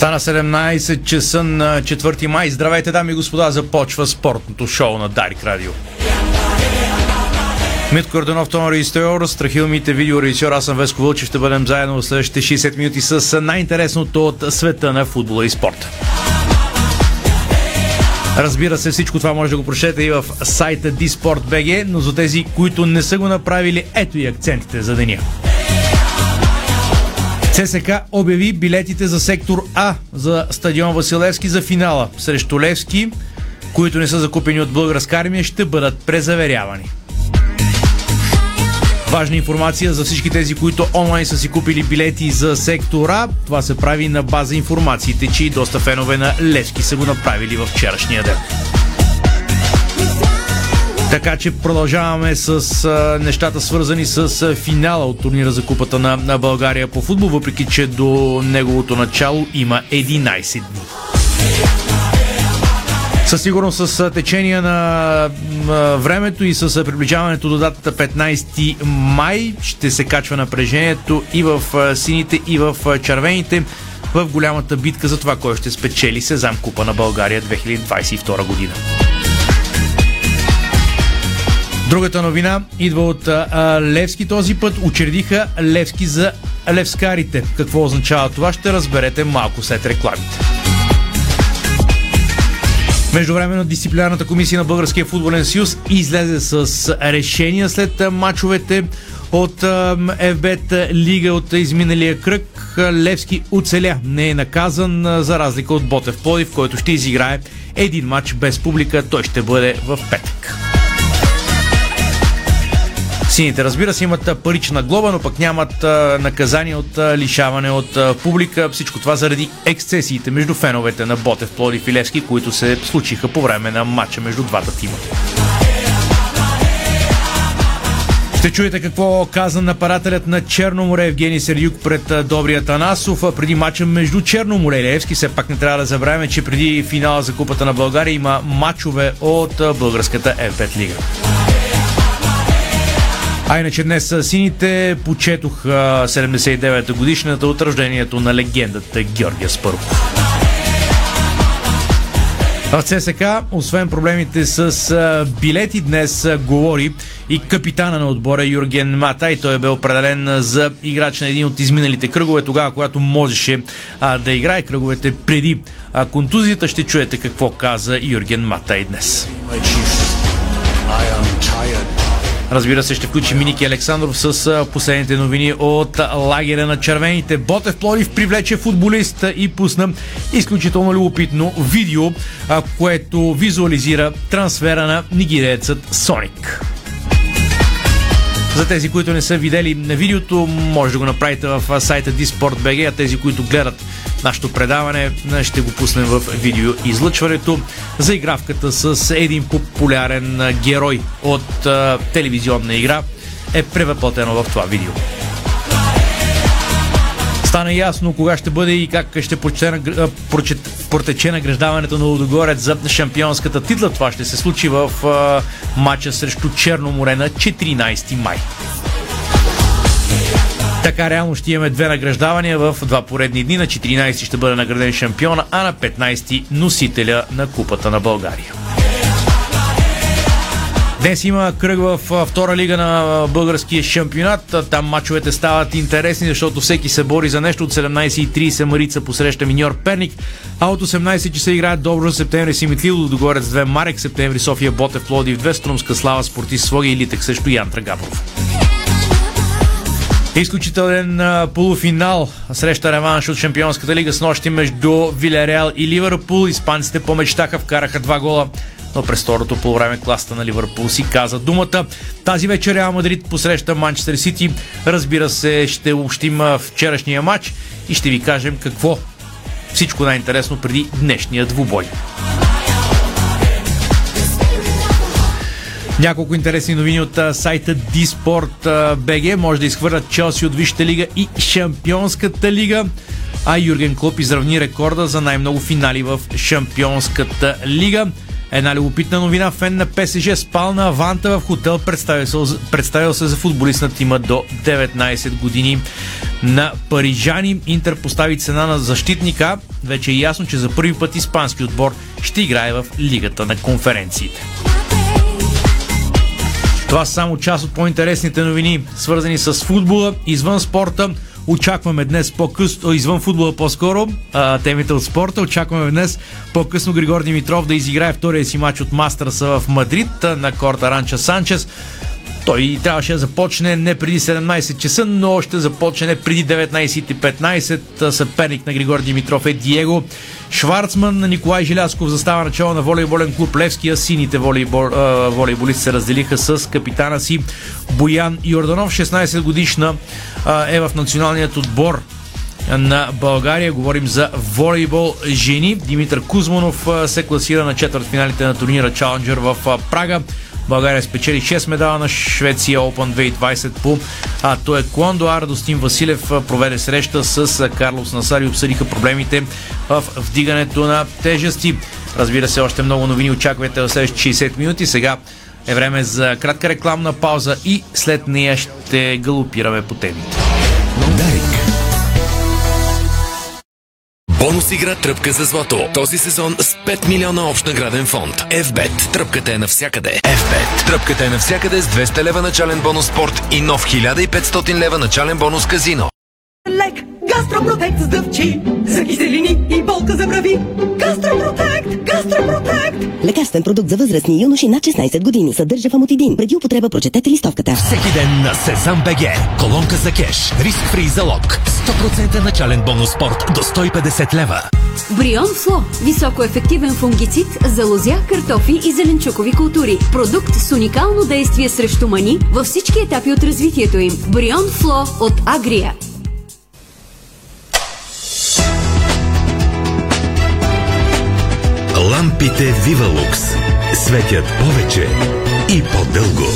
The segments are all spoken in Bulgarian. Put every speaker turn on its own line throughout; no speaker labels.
Стана 17 часа на 4 май. Здравейте, дами и господа, започва спортното шоу на Дарик Радио. Митко Орденов, Томар Истойор, Страхил Мите, видеорежисьор, аз съм Веско Вълчев. Ще бъдем заедно в следващите 60 минути с най-интересното от света на футбола и спорта. Разбира се, всичко това може да го прочете и в сайта dsport.bg, но за тези, които не са го направили, ето и акцентите за деня. ЦСК обяви билетите за сектор А за стадион Василевски за финала срещу Левски, които не са закупени от българска армия, ще бъдат презаверявани. Важна информация за всички тези, които онлайн са си купили билети за сектора. Това се прави на база информациите, че и доста фенове на Левски са го направили в вчерашния ден. Така че продължаваме с а, нещата свързани с а, финала от турнира за купата на, на България по футбол, въпреки че до неговото начало има 11 дни. Със сигурност с течение на времето и с приближаването до датата 15 май ще се качва напрежението и в сините, и в червените в голямата битка за това, кой ще спечели Сезам Купа на България 2022 година. Другата новина идва от а, Левски този път. Учредиха Левски за левскарите. Какво означава това, ще разберете малко след рекламите. Междувременно дисциплинарната комисия на Българския футболен съюз излезе с решения след мачовете от ФБТ Лига от изминалия кръг. Левски оцеля. Не е наказан за разлика от Ботев Плодив, който ще изиграе един матч без публика. Той ще бъде в петък. Сините, разбира се, имат парична глоба, но пък нямат наказание от лишаване от публика. Всичко това заради ексцесиите между феновете на Ботев, Плодив и Левски, които се случиха по време на матча между двата тима. Ще чуете какво каза нападателят на Черноморе Евгений Сердюк пред Добрия Танасов преди матча между Черноморе и Левски. Все пак не трябва да забравяме, че преди финала за Купата на България има матчове от българската F5 лига. А иначе днес сините почетох 79-та годишната от рождението на легендата Георгия Спърков. В ЦСК, освен проблемите с билети, днес говори и капитана на отбора Юрген Мата и той бе определен за играч на един от изминалите кръгове, тогава, когато можеше а, да играе кръговете преди а, контузията. Ще чуете какво каза Юрген Мата и днес. Разбира се, ще включи Миники Александров с последните новини от лагеря на червените. Ботев Плодив привлече футболист и пусна изключително любопитно видео, което визуализира трансфера на нигерецът Соник. За тези, които не са видели на видеото, може да го направите в сайта Disport.bg, а тези, които гледат нашето предаване, ще го пуснем в видео излъчването за игравката с един популярен герой от телевизионна игра е превъплатено в това видео. Стана ясно кога ще бъде и как ще протече награждаването на Лудогорец за шампионската титла. Това ще се случи в а, матча срещу Черноморе на 14 май. Така реално ще имаме две награждавания в два поредни дни. На 14 ще бъде награден шампиона, а на 15 носителя на Купата на България. Днес има кръг в втора лига на българския шампионат. Там мачовете стават интересни, защото всеки се бори за нещо. От 17.30 Марица посреща Миньор Перник, а от 18 часа играят Добро септември Симитлило, Догорец 2, Марек септември София Ботев Плодив 2, Струмска Слава Спортист Своги и Литек също Ян Трагабов. Изключителен полуфинал среща реванш от Шампионската лига с нощи между Вилереал и Ливърпул. Испанците помечтаха, вкараха два гола но през второто по време класта на Ливърпул си каза думата. Тази вечер Реал Мадрид посреща Манчестър Сити. Разбира се, ще общим вчерашния матч и ще ви кажем какво всичко най-интересно преди днешния двубой. Няколко интересни новини от а, сайта БГ. Може да изхвърлят Челси от Висшата лига и Шампионската лига. А Юрген Клоп изравни рекорда за най-много финали в Шампионската лига. Една любопитна новина. Фен на ПСЖ спал на Аванта в хотел, представил се, представил се за футболист на тима до 19 години. На парижани Интер постави цена на защитника. Вече е ясно, че за първи път испански отбор ще играе в Лигата на конференциите. Това са само част от по-интересните новини, свързани с футбола, извън спорта. Очакваме днес по-късно, извън футбола по-скоро, а, темите от спорта. Очакваме днес по-късно Григор Димитров да изиграе втория си матч от Мастърса в Мадрид на корта Ранча Санчес. Той трябваше да започне не преди 17 часа, но ще започне преди 19.15. Съперник на Григор Димитров е Диего Шварцман. Николай Жилясков застава начало на волейболен клуб Левския. Сините волейбол, волейболисти се разделиха с капитана си Боян Йорданов. 16 годишна е в националният отбор на България. Говорим за волейбол жени. Димитър Кузманов се класира на четвърт финалите на турнира Challenger в Прага. България спечели 6 медала на Швеция Open 2020 по а, то е Кондо. А Радостин Василев проведе среща с Карлос Насари и обсъдиха проблемите в вдигането на тежести. Разбира се, още много новини очаквайте в следващите 60 минути. Сега е време за кратка рекламна пауза и след нея ще галопираме по темите. Дарик.
Бонус игра Тръпка за злато. Този сезон с 5 милиона общ награден фонд. FBET. Тръпката е навсякъде. FBET. Тръпката е навсякъде с 200 лева начален бонус спорт и нов 1500 лева начален бонус казино.
Лек, гастропротект с дъвчи, за киселини и болка за брави. Гастропротект, гастропротект.
Лекарствен продукт за възрастни и юноши над 16 години. Съдържа фамотидин. Преди употреба прочетете листовката.
Всеки ден на Сезам БГ. Колонка за кеш. Риск фри залог. 100% начален бонус спорт до 150 лева.
Брион Фло. Високоефективен фунгицид за лозя, картофи и зеленчукови култури. Продукт с уникално действие срещу мани във всички етапи от развитието им. Брион Фло от Агрия.
Лампите Вивалукс светят повече и по-дълго.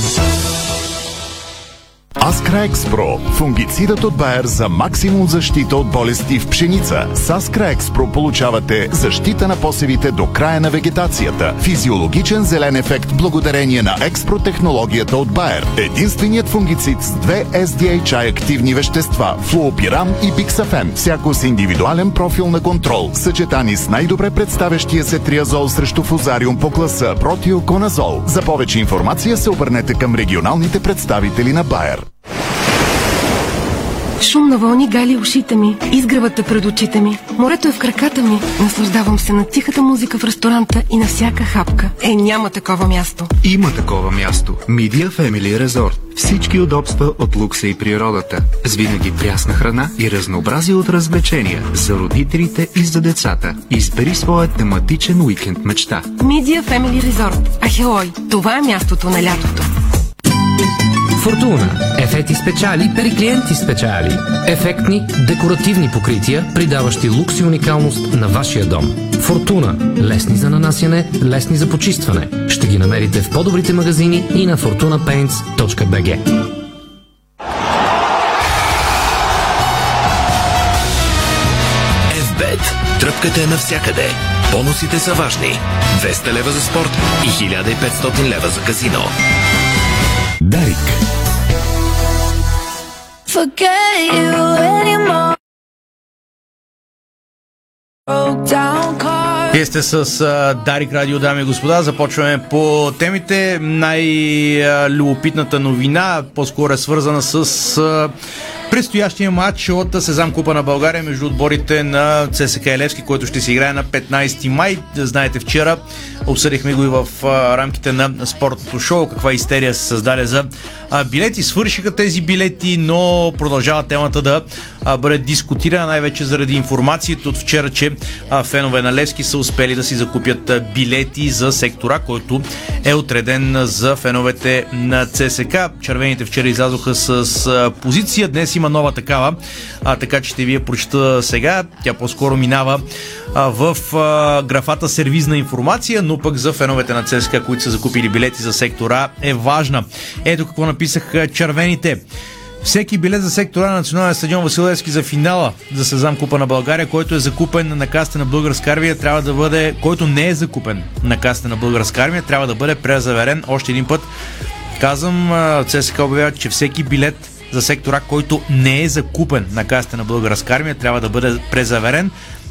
Аскра Експро. Фунгицидът от Байер за максимум защита от болести в пшеница. С Аскра Експро получавате защита на посевите до края на вегетацията. Физиологичен зелен ефект благодарение на Експро технологията от Байер. Единственият фунгицид с две SDHI активни вещества. Флуопирам и Биксафен. Всяко с индивидуален профил на контрол. Съчетани с най-добре представящия се триазол срещу фузариум по класа протиоконазол. За повече информация се обърнете към регионалните представители на Байер.
Шум на вълни гали ушите ми, изгревата пред очите ми. Морето е в краката ми. Наслаждавам се на тихата музика в ресторанта и на всяка хапка. Е, няма такова място.
Има такова място. Media Family Resort. Всички удобства от лукса и природата. С винаги прясна храна и разнообразие от развлечения за родителите и за децата. Избери своя тематичен уикенд мечта.
Media Family Resort. Ахелой. Това е мястото на лятото.
Фортуна. Ефекти спечали при клиенти спечали. Ефектни, декоративни покрития, придаващи лукс и уникалност на вашия дом. Фортуна. Лесни за нанасяне, лесни за почистване. Ще ги намерите в по-добрите магазини и на fortunapaints.bg.
FBET. Тръпката е навсякъде. Бонусите са важни. 200 лева за спорт и 1500 лева за казино. Дарик.
Forget you anymore.
Вие сте с Дарик Радио, дами и господа. Започваме по темите. Най-любопитната новина по-скоро е свързана с предстоящия матч от Сезам Купа на България между отборите на ЦСК Елевски, който ще се играе на 15 май. Знаете, вчера обсъдихме го и в рамките на спортното шоу, каква истерия се създаде за билети. Свършиха тези билети, но продължава темата да бъде дискутирана, най-вече заради информацията от вчера, че фенове на Левски са успели да си закупят билети за сектора, който е отреден за феновете на ЦСК. Червените вчера излязоха с позиция, днес има нова такава, а, така че ще ви я прочета сега. Тя по-скоро минава а, в а, графата сервизна информация, но пък за феновете на ЦСКА, които са закупили билети за сектора, е важна. Ето какво написаха червените. Всеки билет за сектора на Националния стадион Василевски за финала за Сезам Купа на България, който е закупен на каста на Българска армия, трябва да бъде, който не е закупен на каста на Българска армия, трябва да бъде презаверен още един път. Казвам, ЦСК обявява, че всеки билет за сектора, който не е закупен на каста на Българска армия, трябва да бъде презаверен.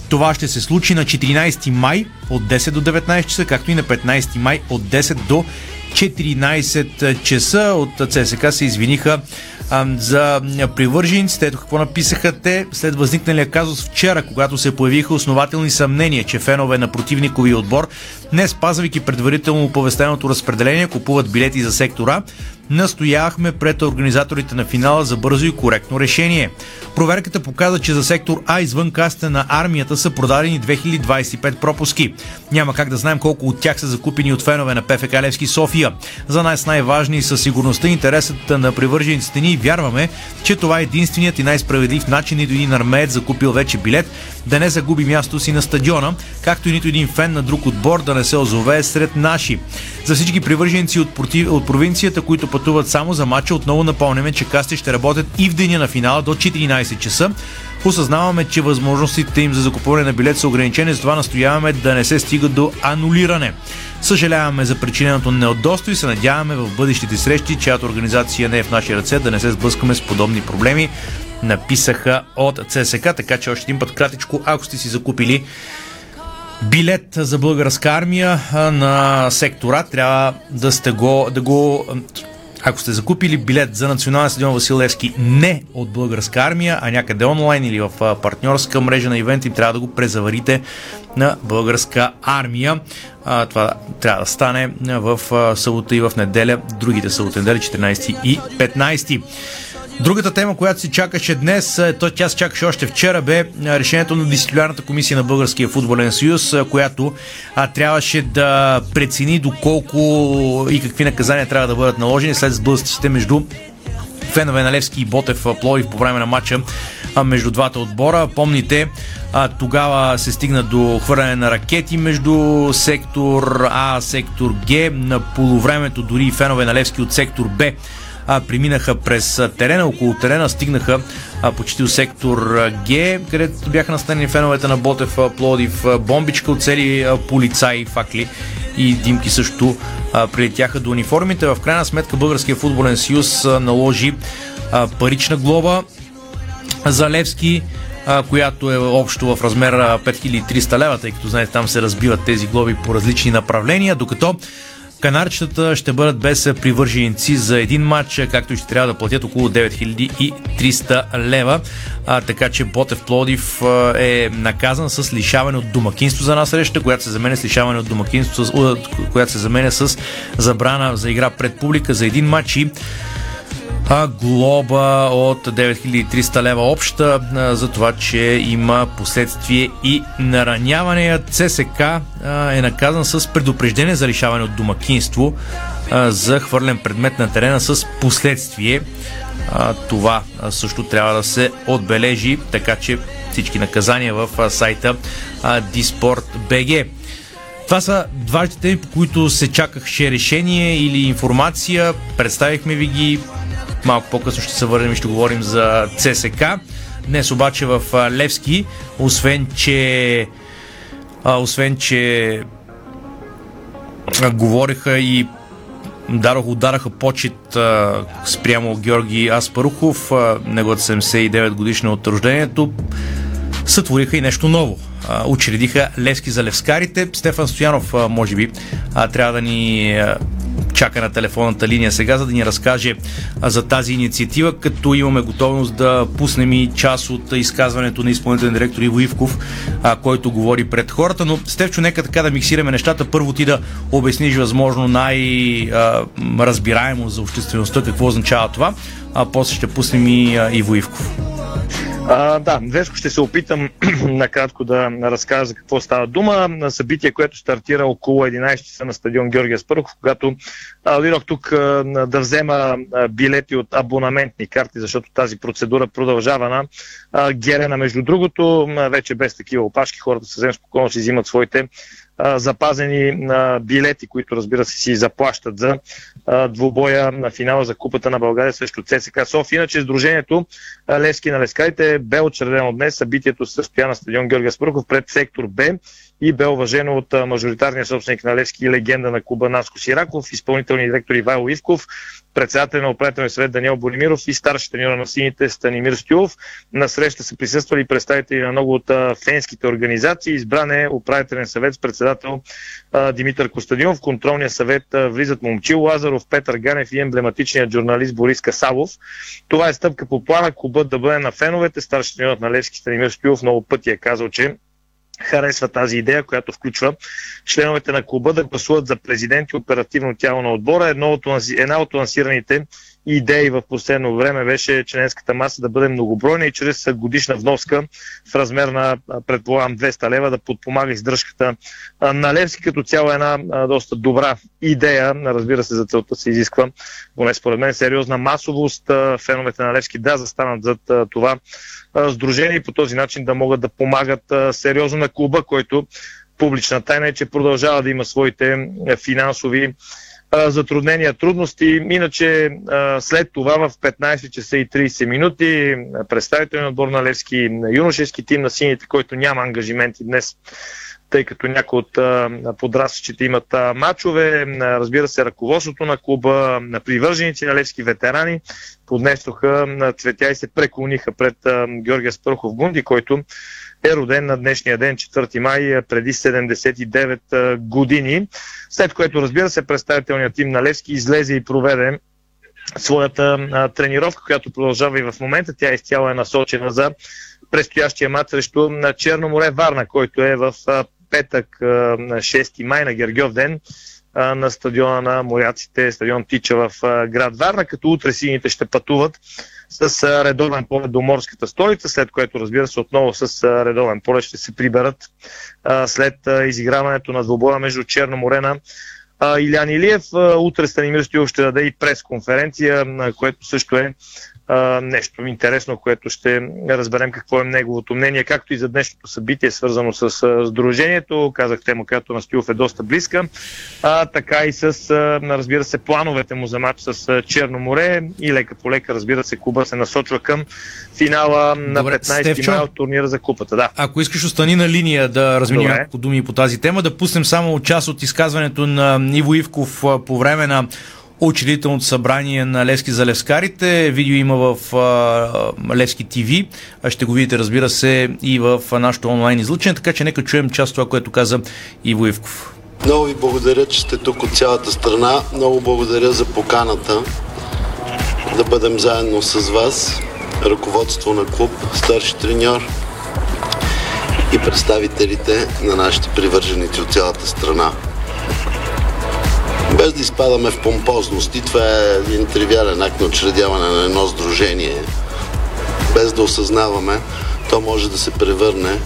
Това ще се случи на 14 май от 10 до 19 часа, както и на 15 май от 10 до 14 часа. От ЦСК се извиниха а, за привържениците. Ето какво написаха те след възникналия казус вчера, когато се появиха основателни съмнения, че фенове на противникови отбор, не спазвайки предварително оповестеното разпределение, купуват билети за сектора настоявахме пред организаторите на финала за бързо и коректно решение. Проверката показа, че за сектор А извън каста на армията са продадени 2025 пропуски. Няма как да знаем колко от тях са закупени от фенове на ПФК Левски София. За нас най-важни са сигурността и интересът на привържениците ни и вярваме, че това е единственият и най-справедлив начин нито един армеец закупил вече билет да не загуби място си на стадиона, както и нито един фен на друг отбор да не се озове сред наши. За всички привърженици от, против... от провинцията, които пътуват само за матча, отново напомняме, че касти ще работят и в деня на финала до 14 часа. Осъзнаваме, че възможностите им за закупуване на билет са ограничени, затова настояваме да не се стига до анулиране. Съжаляваме за причиненото неудобство и се надяваме в бъдещите срещи, чиято организация не е в наши ръце, да не се сблъскаме с подобни проблеми. Написаха от ЦСК, така че още един път кратичко, ако сте си закупили билет за българска армия на сектора, трябва да сте го, да го ако сте закупили билет за национален стадион Васил Левски не от българска армия, а някъде онлайн или в партньорска мрежа на ивенти, трябва да го презаварите на българска армия. А, това трябва да стане в събота и в неделя, другите събота неделя, 14 и 15. Другата тема, която се чакаше днес, е, то тя се чакаше още вчера, бе решението на дисциплинарната комисия на Българския футболен съюз, която а, трябваше да прецени доколко и какви наказания трябва да бъдат наложени след сблъсъците между фенове на Левски и Ботев Пловив по време на матча между двата отбора. Помните, тогава се стигна до хвърляне на ракети между сектор А, сектор Г. На полувремето дори фенове на Левски от сектор Б а, преминаха през терена, около терена стигнаха а, почти до сектор Г, където бяха настанени феновете на Ботев Плодив, бомбичка от цели полицаи, факли и димки също а, прилетяха до униформите. В крайна сметка Българския футболен съюз наложи а, парична глоба за Левски, която е общо в размер 5300 лева, тъй като знаете там се разбиват тези глоби по различни направления, докато Канарчетата ще бъдат без привърженици за един матч, както и ще трябва да платят около 9300 лева. А, така че Ботев Плодив е наказан с лишаване от домакинство за една среща, която се заменя с лишаване от домакинство, която се заменя с забрана за игра пред публика за един матч и глоба от 9300 лева обща за това, че има последствие и нараняване. ЦСК е наказан с предупреждение за лишаване от домакинство за хвърлен предмет на терена с последствие. Това също трябва да се отбележи, така че всички наказания в сайта а, Disport.bg. Това са дважните теми, по които се чакаше решение или информация. Представихме ви ги. Малко по-късно ще се върнем и ще говорим за ЦСК. Днес обаче в Левски, освен че а, освен че а, говориха и дарах, удараха почет а, спрямо Георги Аспарухов, а, неговата 79 годишна от рождението, сътвориха и нещо ново. Учредиха Левски за левскарите. Стефан Стоянов, може би, трябва да ни чака на телефонната линия сега, за да ни разкаже за тази инициатива, като имаме готовност да пуснем и част от изказването на изпълнителен директор Иво Ивков, който говори пред хората. Но, Стевчо, нека така да миксираме нещата. Първо ти да обясниш възможно най-разбираемо за обществеността какво означава това, а после ще пуснем и а, Иво Ивков.
А, да, Веско ще се опитам накратко да разкажа за какво става дума. На събитие, което стартира около 11 часа на стадион Георгия Спърхов, когато дойдох тук а, да взема а, билети от абонаментни карти, защото тази процедура продължава на а, Герена. Между другото, вече без такива опашки, хората съвсем спокойно си взимат своите запазени а, билети, които разбира се си заплащат за а, двубоя на финала за Купата на България срещу ЦСК София. Иначе Сдружението Лески на Лескарите бе учредено днес. Събитието се състоя на стадион Георгия Спрухов пред сектор Б и бе уважено от мажоритарния собственик на Левски и легенда на клуба Наско Сираков, изпълнителният директор Ивайло Ивков, председател на управителния съвет Даниел Боримиров и старши треньор на сините Станимир Стюлов. На среща са присъствали представители на много от фенските организации. Избран е управителен съвет с председател Димитър Костадинов. В контролния съвет влизат Момчил Лазаров, Петър Ганев и емблематичният журналист Борис Касалов. Това е стъпка по плана клубът да бъде на феновете. Старши треньор на Левски Станимир Стюлов много пъти е казал, че харесва тази идея, която включва членовете на клуба да гласуват за президент и оперативно тяло на отбора. Едно от, една от лансираните идеи в последно време беше членската маса да бъде многобройна и чрез годишна вноска в размер на, предполагам, 200 лева да подпомага издръжката на Левски. Като цяло една доста добра идея. Разбира се, за целта се изисква, поне според мен, сериозна масовост. Феновете на Левски да застанат зад това сдружение и по този начин да могат да помагат сериозно на клуба, който публична тайна е, че продължава да има своите финансови затруднения, трудности. Иначе след това в 15 часа и 30 минути представителен отбор на Левски, юношески тим на сините, който няма ангажименти днес тъй като някои от подрастващите имат мачове. Разбира се, ръководството на клуба, на привърженици на левски ветерани поднесоха цветя и се преклониха пред Георгия Спърхов Гунди, който е роден на днешния ден, 4 май, преди 79 години. След което, разбира се, представителният тим на Левски излезе и проведе своята а, тренировка, която продължава и в момента. Тя изцяло е насочена за предстоящия мат срещу на Черно Варна, който е в а, петък на 6 май на Гергьов ден на стадиона на моряците, стадион Тича в град Варна, като утре сините ще пътуват с редовен полет до морската столица, след което разбира се отново с редовен полет ще се приберат след изиграването на двобоя между Черно море Илян Илиев. Утре Станимир Стоилов ще даде и пресконференция, което също е а, нещо интересно, което ще разберем какво е неговото мнение, както и за днешното събитие, свързано с а, Сдружението. Казах тема, която на Стилов е доста близка, а, така и с, а, разбира се, плановете му за матч с а, Черно море и лека по лека, разбира се, Куба се насочва към финала на Добре, 15 Стевчо, май от турнира за купата. Да.
Ако искаш остани на линия да размени няколко думи по тази тема, да пуснем само част от изказването на Иво Ивков по време на учредителното събрание на Левски за левскарите. Видео има в а, Левски ТВ. Ще го видите, разбира се, и в нашото онлайн излъчение, така че нека чуем част това, което каза Иво Ивков.
Много ви благодаря, че сте тук от цялата страна. Много благодаря за поканата да бъдем заедно с вас, ръководство на клуб, старши треньор и представителите на нашите привърженици от цялата страна. Без да изпадаме в помпозности, това е един тривиален акт на учредяване на едно сдружение. Без да осъзнаваме, то може да се превърне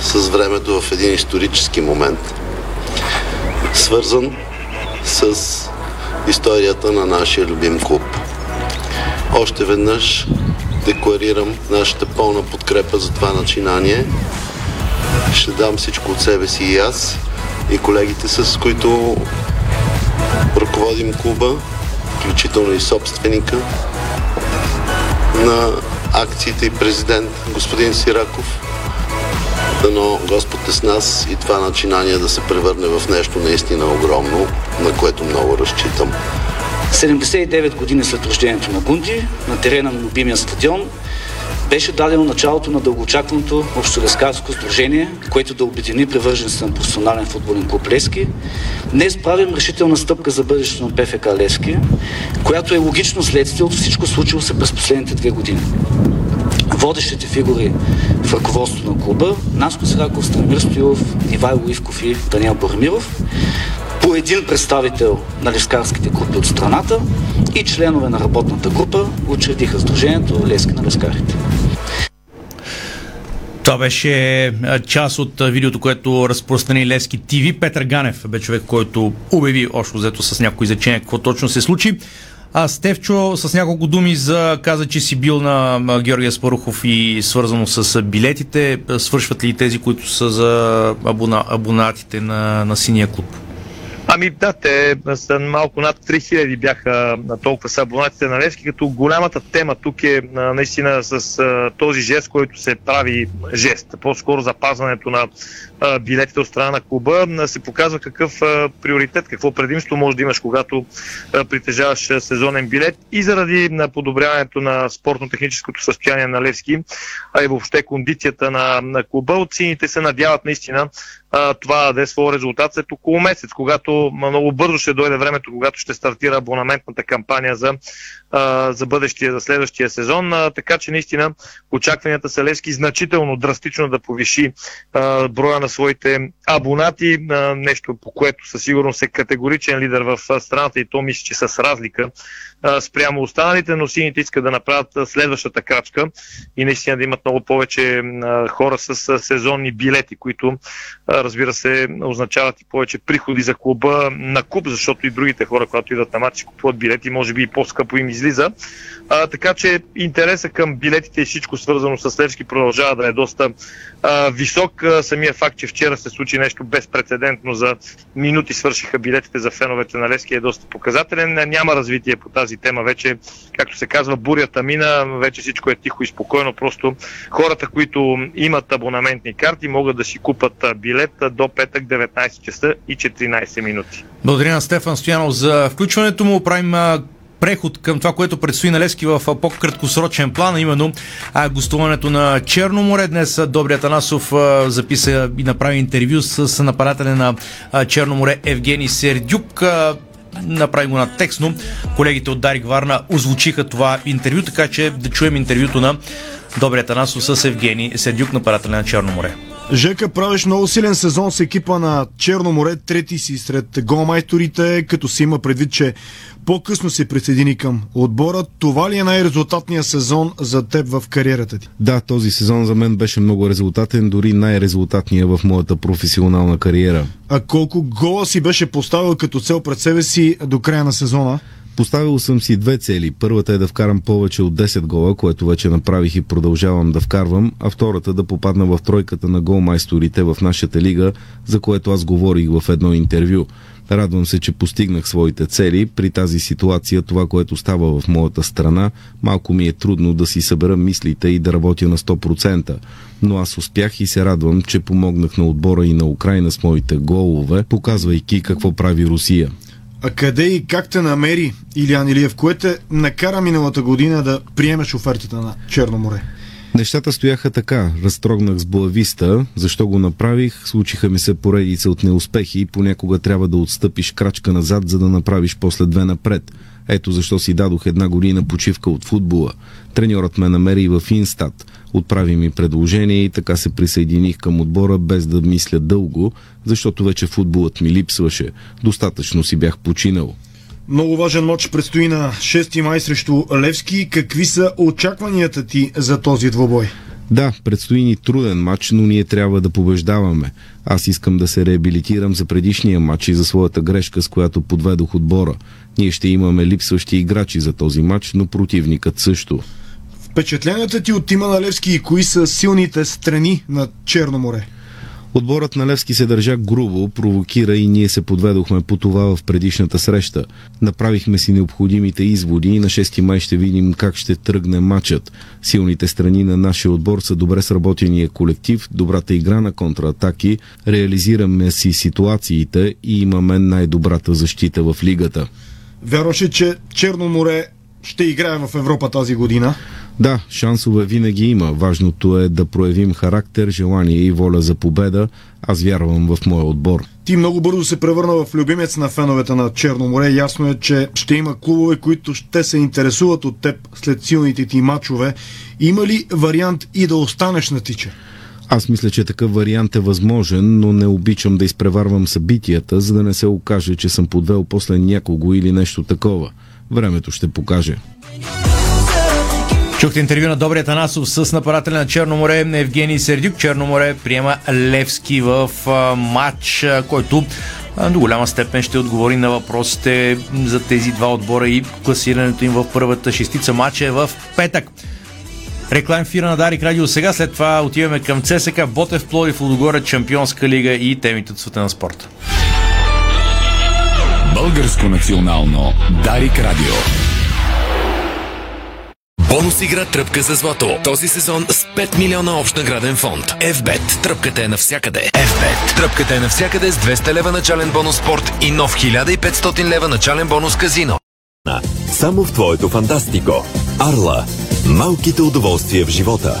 с времето в един исторически момент, свързан с историята на нашия любим клуб. Още веднъж декларирам нашата пълна подкрепа за това начинание. Ще дам всичко от себе си и аз, и колегите, с които ръководим клуба, включително и собственика на акциите и президент господин Сираков. Дано Господ е с нас и това начинание да се превърне в нещо наистина огромно, на което много разчитам.
79 години след рождението на Гунди, на терена на любимия стадион, Беше дадено началото на дългоочакваното общолескарско сдружение, което да обедини привържениците на професионален футболен клуб Лески. Днес правим решителна стъпка за бъдещето на ПФК Лески, която е логично следствие от всичко случило се през последните две години. Водещите фигури в ръководството на клуба Наско Сираков, Станимир Стоилов, Ивайло Ивков и Даниел Боремиров, по един представител на лескарските групи от страната и членове на работната група учредиха Сдружението Лески на лескарите.
Това беше част от видеото, което разпространи Лески ТВ. Петър Ганев бе човек, който обяви още взето с някои изречения какво точно се случи. А Стевчо с няколко думи за каза, че си бил на Георгия Спарухов и свързано с билетите. Свършват ли тези, които са за абона, абонатите на, на синия клуб?
Ами да, те са малко над 3000 бяха толкова са абонатите на Левски, като голямата тема тук е наистина с този жест, който се прави жест. По-скоро запазването на билетите от страна на клуба се показва какъв приоритет, какво предимство може да имаш, когато притежаваш сезонен билет и заради на подобряването на спортно-техническото състояние на Левски, а и въобще кондицията на, на клуба, от сините се надяват наистина а, това да даде своя резултат след около месец, когато много бързо ще дойде времето, когато ще стартира абонаментната кампания за, а, за бъдещия, за следващия сезон. А, така че наистина очакванията са Левски значително, драстично да повиши а, броя на своите абонати, а, нещо по което със сигурност е категоричен лидер в страната и то мисля, че с разлика спрямо останалите, но сините искат да направят следващата крачка и наистина да имат много повече хора с сезонни билети, които разбира се означават и повече приходи за клуба на куп, защото и другите хора, когато идват на матчи, купуват билети, може би и по-скъпо им излиза. А, така че интереса към билетите и всичко свързано с Левски продължава да е доста а, висок. А, самия факт, че вчера се случи нещо безпредседентно за минути свършиха билетите за феновете на Левски е доста показателен. Няма развитие по тази тема вече, както се казва, бурята мина, вече всичко е тихо и спокойно. Просто хората, които имат абонаментни карти, могат да си купат билет до петък 19 часа и 14 минути.
Благодаря на Стефан Стоянов за включването му. Правим преход към това, което предстои на Лески в по-краткосрочен план, именно гостуването на Черно море. Днес Добрият Анасов а, записа и направи интервю с, нападателя на Черно море Евгений Сердюк. А, направи го на текстно. Колегите от Дарик Варна озвучиха това интервю, така че да чуем интервюто на Добрият Анасов с Евгений Сердюк, нападателя на Черно море.
Жека, правиш много силен сезон с екипа на Черно море, трети си сред голмайсторите, като се има предвид, че по-късно се присъедини към отбора. Това ли е най-резултатният сезон за теб в кариерата ти?
Да, този сезон за мен беше много резултатен, дори най-резултатният в моята професионална кариера.
А колко гола си беше поставил като цел пред себе си до края на сезона?
Поставил съм си две цели. Първата е да вкарам повече от 10 гола, което вече направих и продължавам да вкарвам, а втората да попадна в тройката на голмайсторите в нашата лига, за което аз говорих в едно интервю. Радвам се, че постигнах своите цели. При тази ситуация, това, което става в моята страна, малко ми е трудно да си събера мислите и да работя на 100%. Но аз успях и се радвам, че помогнах на отбора и на Украина с моите голове, показвайки какво прави Русия.
А къде и как те намери Илиан Илиев, кое те накара миналата година да приемеш офертата на Черно море?
Нещата стояха така. Разтрогнах с Буависта. Защо го направих? Случиха ми се поредица от неуспехи и понякога трябва да отстъпиш крачка назад, за да направиш после две напред. Ето защо си дадох една година почивка от футбола. Треньорът ме намери и в Инстат. Отправи ми предложение и така се присъединих към отбора без да мисля дълго, защото вече футболът ми липсваше. Достатъчно си бях починал.
Много важен матч предстои на 6 май срещу Левски. Какви са очакванията ти за този двобой?
Да, предстои ни труден матч, но ние трябва да побеждаваме. Аз искам да се реабилитирам за предишния матч и за своята грешка, с която подведох отбора. Ние ще имаме липсващи играчи за този матч, но противникът също.
Впечатленията ти от тима на Левски и кои са силните страни на Черно море?
Отборът на Левски се държа грубо, провокира и ние се подведохме по това в предишната среща. Направихме си необходимите изводи и на 6 май ще видим как ще тръгне матчът. Силните страни на нашия отбор са добре сработения колектив, добрата игра на контратаки, реализираме си ситуациите и имаме най-добрата защита в лигата.
Вярваше, че Черно море ще играем в Европа тази година.
Да, шансове винаги има. Важното е да проявим характер, желание и воля за победа. Аз вярвам в моя отбор.
Ти много бързо се превърна в любимец на феновете на Черно море. Ясно е, че ще има клубове, които ще се интересуват от теб след силните ти матчове. Има ли вариант и да останеш на тиче?
Аз мисля, че такъв вариант е възможен, но не обичам да изпреварвам събитията, за да не се окаже, че съм подвел после някого или нещо такова. Времето ще покаже.
Чухте интервю на Добрия Танасов с нападателя на Черно море Евгений Сердюк. Черно море приема Левски в матч, който до голяма степен ще отговори на въпросите за тези два отбора и класирането им в първата шестица матча е в петък. Реклам фира на Дарик Радио сега, след това отиваме към ЦСК, Ботев, Плодив, Лудогорец, Чемпионска лига и темите от света на спорта.
Българско национално Дарик Радио. Бонус игра Тръпка за злато. Този сезон с 5 милиона общ награден фонд. FBET. Тръпката е навсякъде. FBET. Тръпката е навсякъде с 200 лева начален бонус спорт и нов 1500 лева начален бонус казино.
Само в твоето фантастико. Арла. Малките удоволствия в живота.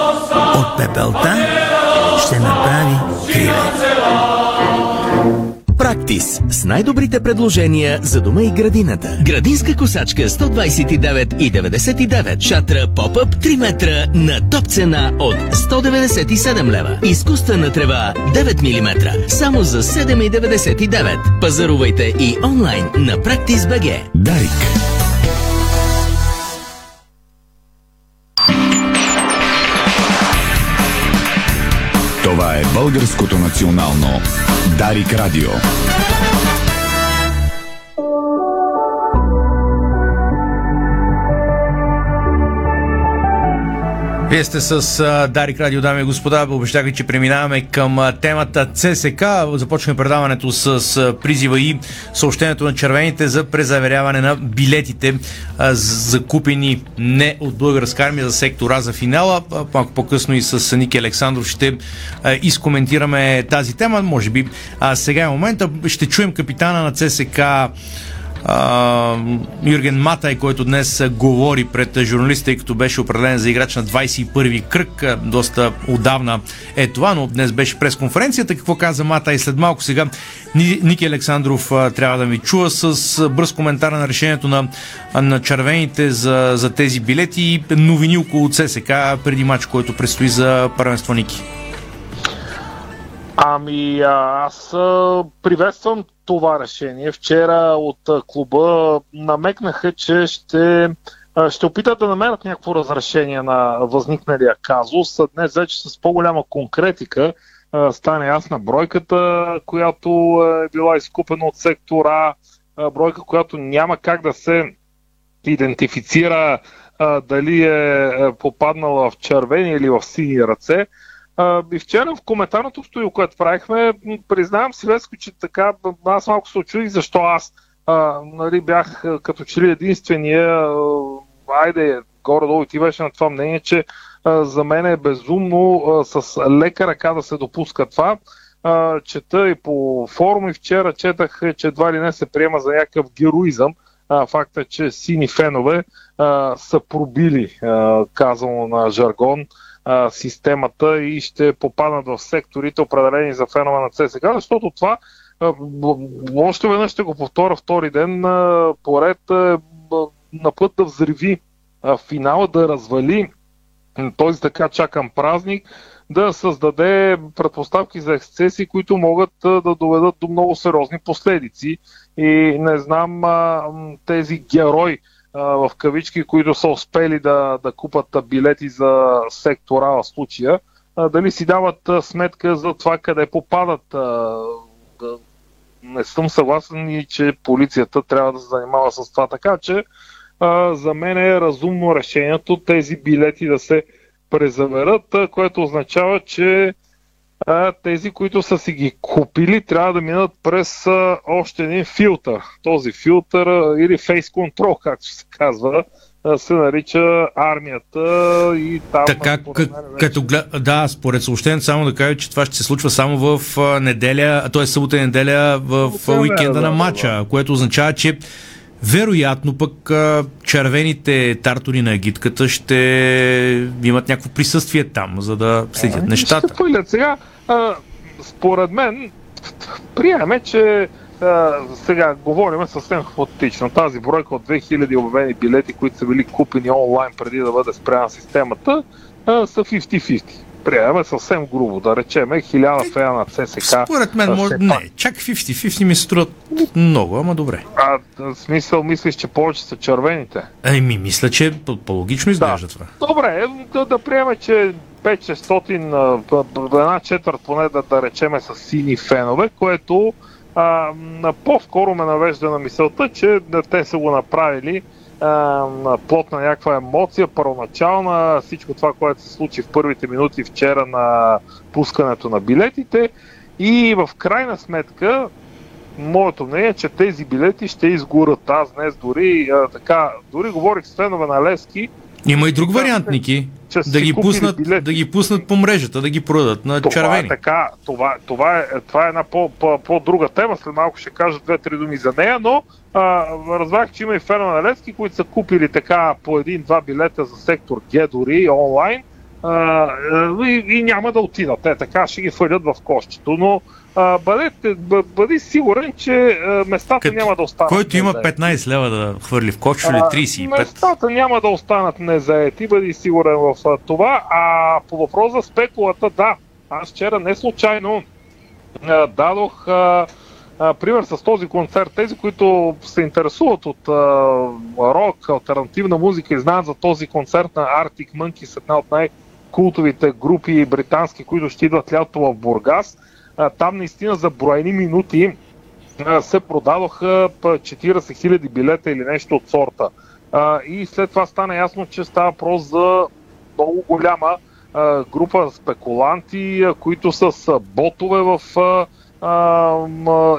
От пепелта ще направи криле.
Практис с най-добрите предложения за дома и градината. Градинска косачка 129,99. Шатра Попъп 3 метра на топ цена от 197 лева. Изкуствена трева 9 мм само за 7,99. Пазарувайте и онлайн на Practice BG.
Дарик. Българското национално Дарик Радио.
Вие сте с Дарик Радио, дами и господа. Обещах ви, че преминаваме към темата ЦСК. Започваме предаването с призива и съобщението на червените за презаверяване на билетите, закупени не от българска армия за сектора за финала. Малко по-късно и с Ники Александров ще изкоментираме тази тема. Може би сега е момента. Ще чуем капитана на ЦСК Юрген Матай, който днес говори пред журналистите, тъй като беше определен за играч на 21-ви кръг. Доста отдавна е това, но днес беше пресконференцията. Какво каза Матай след малко сега? Ники Александров трябва да ми чува с бърз коментар на решението на, на червените за, за тези билети и новини около ЦСК преди матч, който предстои за първенство Ники.
Ами аз приветствам това решение. Вчера от клуба намекнаха, че ще, ще опитат да намерят някакво разрешение на възникналия казус. Днес вече с по-голяма конкретика стане ясна бройката, която е била изкупена от сектора, бройка, която няма как да се идентифицира дали е попаднала в червени или в сини ръце. И вчера в коментарното стоило, което правихме, признавам си, Веско, че така, аз малко се очудих защо аз а, нали, бях като че ли единствения, а, айде, горе-долу ти беше на това мнение, че а, за мен е безумно а, с лека ръка да се допуска това. А, чета и по форуми вчера четах, че едва ли не се приема за някакъв героизъм. А, факта, че сини фенове а, са пробили, а, казано на жаргон, а, системата и ще попаднат в секторите, определени за фенове на ЦСК, защото това още веднъж ще го повторя втори ден поред а, на път да взриви финала да развали този така чакан празник, да създаде предпоставки за ексцеси, които могат да доведат до много сериозни последици. И не знам тези герои в кавички, които са успели да, да купат билети за сектора в случая, дали си дават сметка за това къде попадат. Не съм съгласен и че полицията трябва да се занимава с това. Така че за мен е разумно решението тези билети да се презаверят, а, което означава, че а, тези, които са си ги купили, трябва да минат през а, още един филтър. Този филтър а, или фейс контрол, както се казва, а, се нарича армията и там...
Така,
според вече-
като глед... да, според съобщението само да кажа, че това ще се случва само в а, неделя, т.е. събота и неделя в
Събота
уикенда
неделя,
на
да,
матча, което означава, че вероятно пък а, червените тартори на агитката ще имат някакво присъствие там, за да следят нещата.
Ще сега. А, според мен, приеме, че а, сега говорим съвсем хипотетично. Тази бройка от 2000 обявени билети, които са били купени онлайн преди да бъде спряна системата, а, са 50-50. Приемаме съвсем грубо, да речеме 1000 фея на ЦСК.
Според мен, може... не, чак 50-50 ми се струват много, ама добре.
А, смисъл, мислиш, че повече са червените?
Еми, мисля, че по- по-логично изглежда това.
Добре, да, да приеме, че 5-600, а, б- б- една четвърт поне да, да речеме с сини фенове, което а, по-скоро ме навежда на мисълта, че те са го направили а, плод на някаква емоция, първоначална, всичко това, което се случи в първите минути вчера на пускането на билетите и в крайна сметка моето мнение е, че тези билети ще изгорят. Аз днес дори а, така, дори говорих с фенове на Левски,
Има и друг вариант, Ники.
Че
Да ги, пуснат, да ги пуснат по мрежата, да ги продадат на
Това
червени.
е така, това, това, е, това е една по, по, по-друга тема, след малко ще кажа две-три думи за нея, но а, разбрах, че има и фенове на Левски, които са купили така по един-два билета за сектор Г дори онлайн а, и, и няма да отидат. Те така ще ги фърлят в кощето, но а, бъдете, бъ, бъди сигурен, че местата няма да останат.
Който има
незаети.
15 лева да хвърли в кош или
А,
35.
Местата няма да останат незаети, бъди сигурен в това. А по въпрос за спекулата, да. Аз вчера не случайно а, дадох а, а, пример с този концерт. Тези, които се интересуват от а, рок, альтернативна музика и знаят за този концерт на Arctic Monkeys, една от най-култовите групи британски, които ще идват лято в Бургас. Там наистина за броени минути се продадоха п- 40 000 билета или нещо от сорта. И след това стана ясно, че става въпрос за много голяма група спекуланти, а, които с ботове в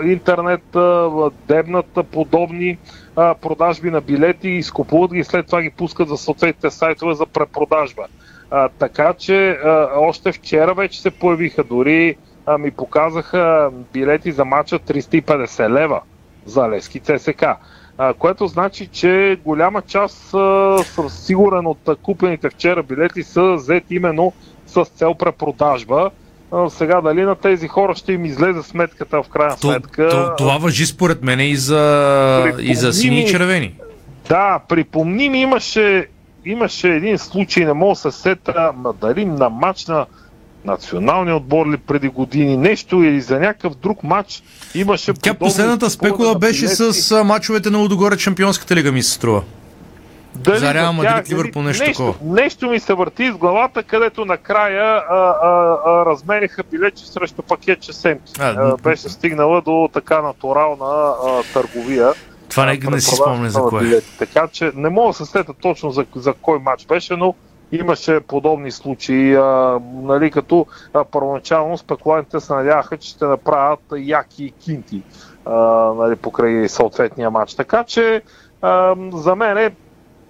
интернет дебнат подобни продажби на билети, изкупуват ги и след това ги пускат за съответните сайтове за препродажба. Така че още вчера вече се появиха дори а, ми показаха билети за матча 350 лева за Лески ЦСК. А, което значи, че голяма част, а, съм сигурен от купените вчера билети са взети именно с цел препродажба. А, сега дали на тези хора ще им излезе сметката в крайна сметка.
То, това въжи според мен и за, и за сини и червени.
Да, припомни ми, имаше, имаше един случай, не мога да се сета, дали на матч на националния отбор ли преди години, нещо или за някакъв друг матч имаше
Тя последната спекула беше с мачовете на Лудогорец Шампионската лига, ми се струва.
Дали
за Реал Мадрид, Ливърпул, нещо
нещо,
такова.
нещо ми се върти из главата, където накрая а, а, а, размениха билечи срещу пакетче семки.
А,
А, беше стигнала до така натурална а, търговия.
Това не, не си спомня за кое.
билети. Така че не мога да се сета точно за, за кой матч беше, но имаше подобни случаи, а, нали, като а, първоначално спекулантите се надяваха, че ще направят яки кинти а, нали, покрай съответния матч. Така че а, за мен е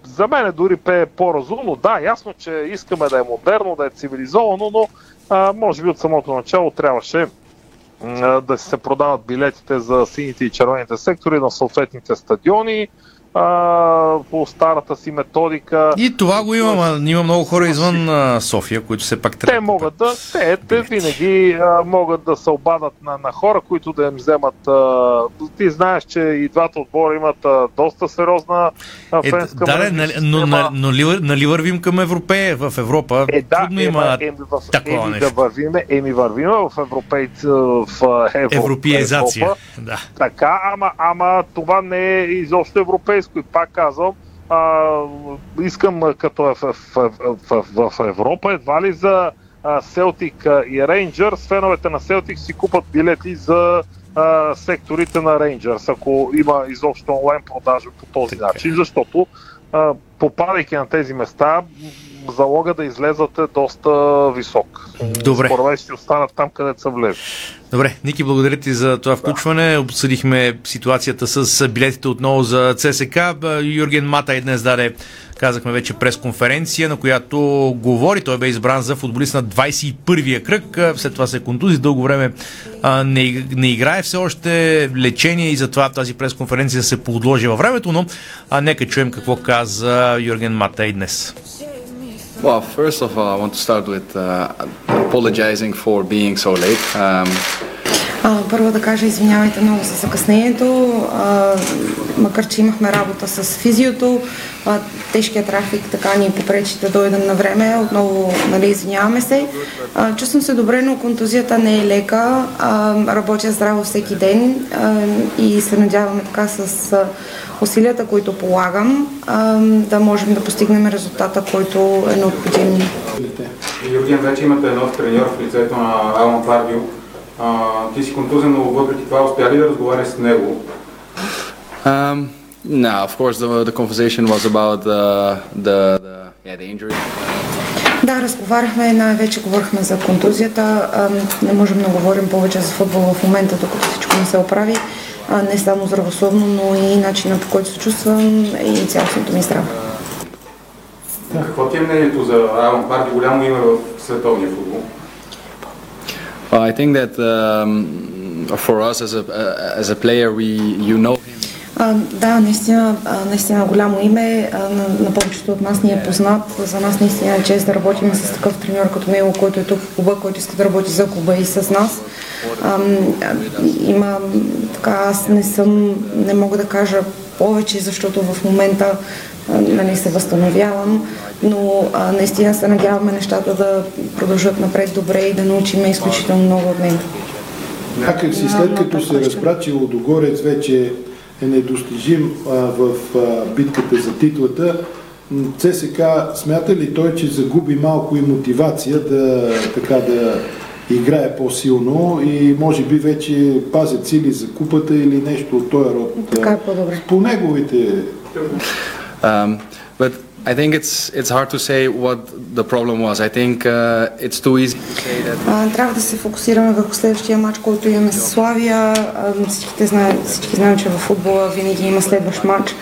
за мен е дори пе по-разумно. Да, ясно, че искаме да е модерно, да е цивилизовано, но а, може би от самото начало трябваше да се продават билетите за сините и червените сектори на съответните стадиони. А, по старата си методика.
И това го има, ма има много хора извън а, София, които все пак трябва.
Те могат да, те, те винаги а, могат да се обадат на, на хора, които да им вземат. А, ти знаеш, че и двата отбора имат а, доста сериозна а,
Е,
фенска
да,
мрежа.
нали, но, но, но, ли, нали вървим към Европея? В Европа
Е, да,
трудно
ема,
има
еми, в,
такова
еми,
нещо.
да вървиме, еми вървиме в европейц, в Европа.
Европеизация.
Европа.
Да.
Така, ама, ама това не е изобщо европейско. И пак казвам, а, искам като е в, в, в, в, в Европа, едва ли за Селтик и Рейнджърс, феновете на Селтик си купат билети за а, секторите на Рейнджърс, ако има изобщо онлайн продажа по този начин, защото а, попадайки на тези места, залога да излезат е доста висок.
Добре.
Според мен ще останат там, където са влезли.
Добре, Ники, благодаря ти за това включване. Обсъдихме ситуацията с билетите отново за ЦСК. Юрген Мата и днес даде, казахме вече, пресконференция, на която говори. Той бе избран за футболист на 21-я кръг. След това се контузи, дълго време а, не, не играе все още лечение и затова тази пресконференция се подложи във времето, но а, нека чуем какво каза Юрген Мата и днес.
Well, first of all, I want to start with uh, apologizing for being so late. Um,
А, първо да кажа извинявайте много за закъснението, а, макар че имахме работа с физиото, а, тежкият трафик така ни попречи да дойдем на време, отново нали, извиняваме се. А, чувствам се добре, но контузията не е лека, а, работя здраво всеки ден а, и се надяваме така с усилията, които полагам, да можем да постигнем резултата, който е необходим.
Юрген, вече имате нов треньор в лицето на Алан Пардио. А, ти си контузен, но въпреки това успя ли да разговаряш с него?
um, no, of course, the, the conversation was about the, the, the, yeah, the injury.
Да, разговаряхме, най-вече говорихме за контузията. Не можем да говорим повече за футбол в момента, докато всичко не се оправи. А, Не само здравословно, но и начина по който се чувствам и цялостното ми здраве.
Какво ти е мнението за Алан Пардио, голямо име в световния футбол?
Well, I think that um, for us as a, uh, as a player, we, you know
А, да, наистина, наистина голямо име. На, на повечето от нас ни е познат. За нас наистина е чест да работим с такъв треньор като него, който е тук в клуба, който иска да работи за клуба и с нас. А, има, така, аз не съм, не мога да кажа повече, защото в момента нали, се възстановявам, но а, наистина се надяваме нещата да продължат напред добре и да научим изключително много от него.
Някак си след като се разбра, че Лодогорец вече е недостижим а, в а, битката за титлата, ЦСК смята ли той, че загуби малко и мотивация да, така, да играе по-силно и може би вече пазят сили за купата или нещо от този род?
Така е по-добре.
По неговите
Um, but I think it's it's hard to say what the problem was. I think uh, it's too easy to say that.
А, трябва да се фокусираме върху следващия матч, който имаме с Славия. А, Всички знаем, че в футбола винаги има следващ матч.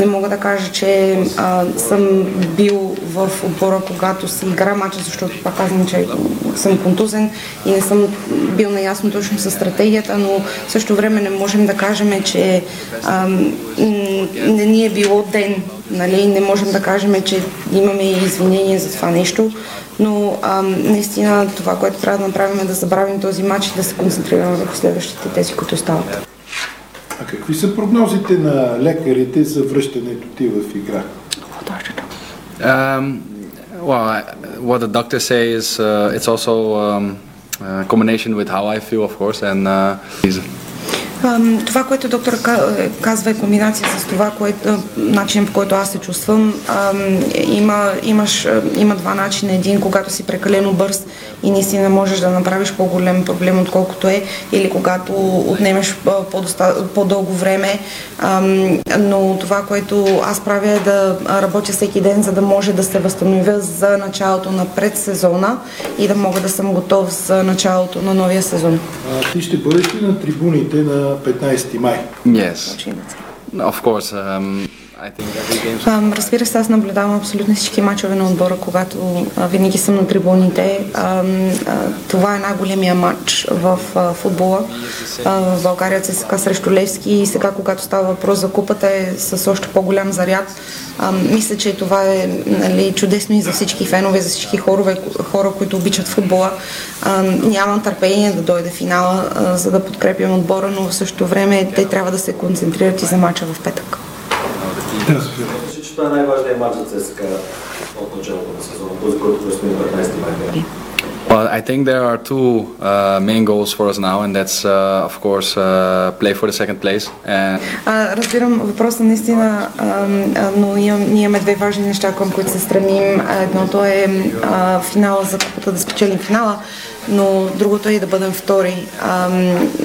Не мога да кажа, че а, съм бил в отбора, когато се игра матча, защото пак казвам, че съм контузен и не съм бил наясно точно с стратегията, но в същото време не можем да кажем, че а, не ни е било ден. Нали? Не можем да кажем, че имаме и извинения за това нещо, но а, наистина това, което трябва да направим е да забравим този матч и да се концентрираме върху следващите тези, които остават.
А какви са прогнозите на лекарите за връщането ти в игра?
Um, well, I, what the doctors say is uh, it's also um, a combination with how I feel, of course, and uh,
Ам, Това, което доктор е, казва е комбинация с това, което, начин по който аз се чувствам. Ам, има, имаш, а, има два начина. Един, когато си прекалено бърз и наистина можеш да направиш по-голям проблем, отколкото е, или когато отнемеш по-дълго време. Но това, което аз правя е да работя всеки ден, за да може да се възстановя за началото на предсезона и да мога да съм готов за началото на новия сезон.
А, ти ще бъдеш ли на трибуните на 15 maj.
Yes. Of course, um,
Разбира се, аз наблюдавам абсолютно всички мачове на отбора, когато винаги съм на трибуните. Това е най-големия матч в футбола. В България ЦСКА срещу Левски и сега, когато става въпрос за купата, е с още по-голям заряд. Мисля, че това е нали, чудесно и за всички фенове, за всички хорове, хора, които обичат футбола. Нямам търпение да дойде финала, за да подкрепям отбора, но в същото време те трябва да се концентрират и за мача в петък.
Мисля, че това е най-важният матч за ЦСКА от началото на сезона, този, който предстои на 15 май.
Well, I think there are two uh, main goals for us now, and that's, uh, of course, uh, play for the second place. And
А, разбирам въпроса наистина, а, но имам, ние имаме две важни неща, към които се стремим. Едното е а, финала за купата да спечелим финала, но другото е и да бъдем втори. А,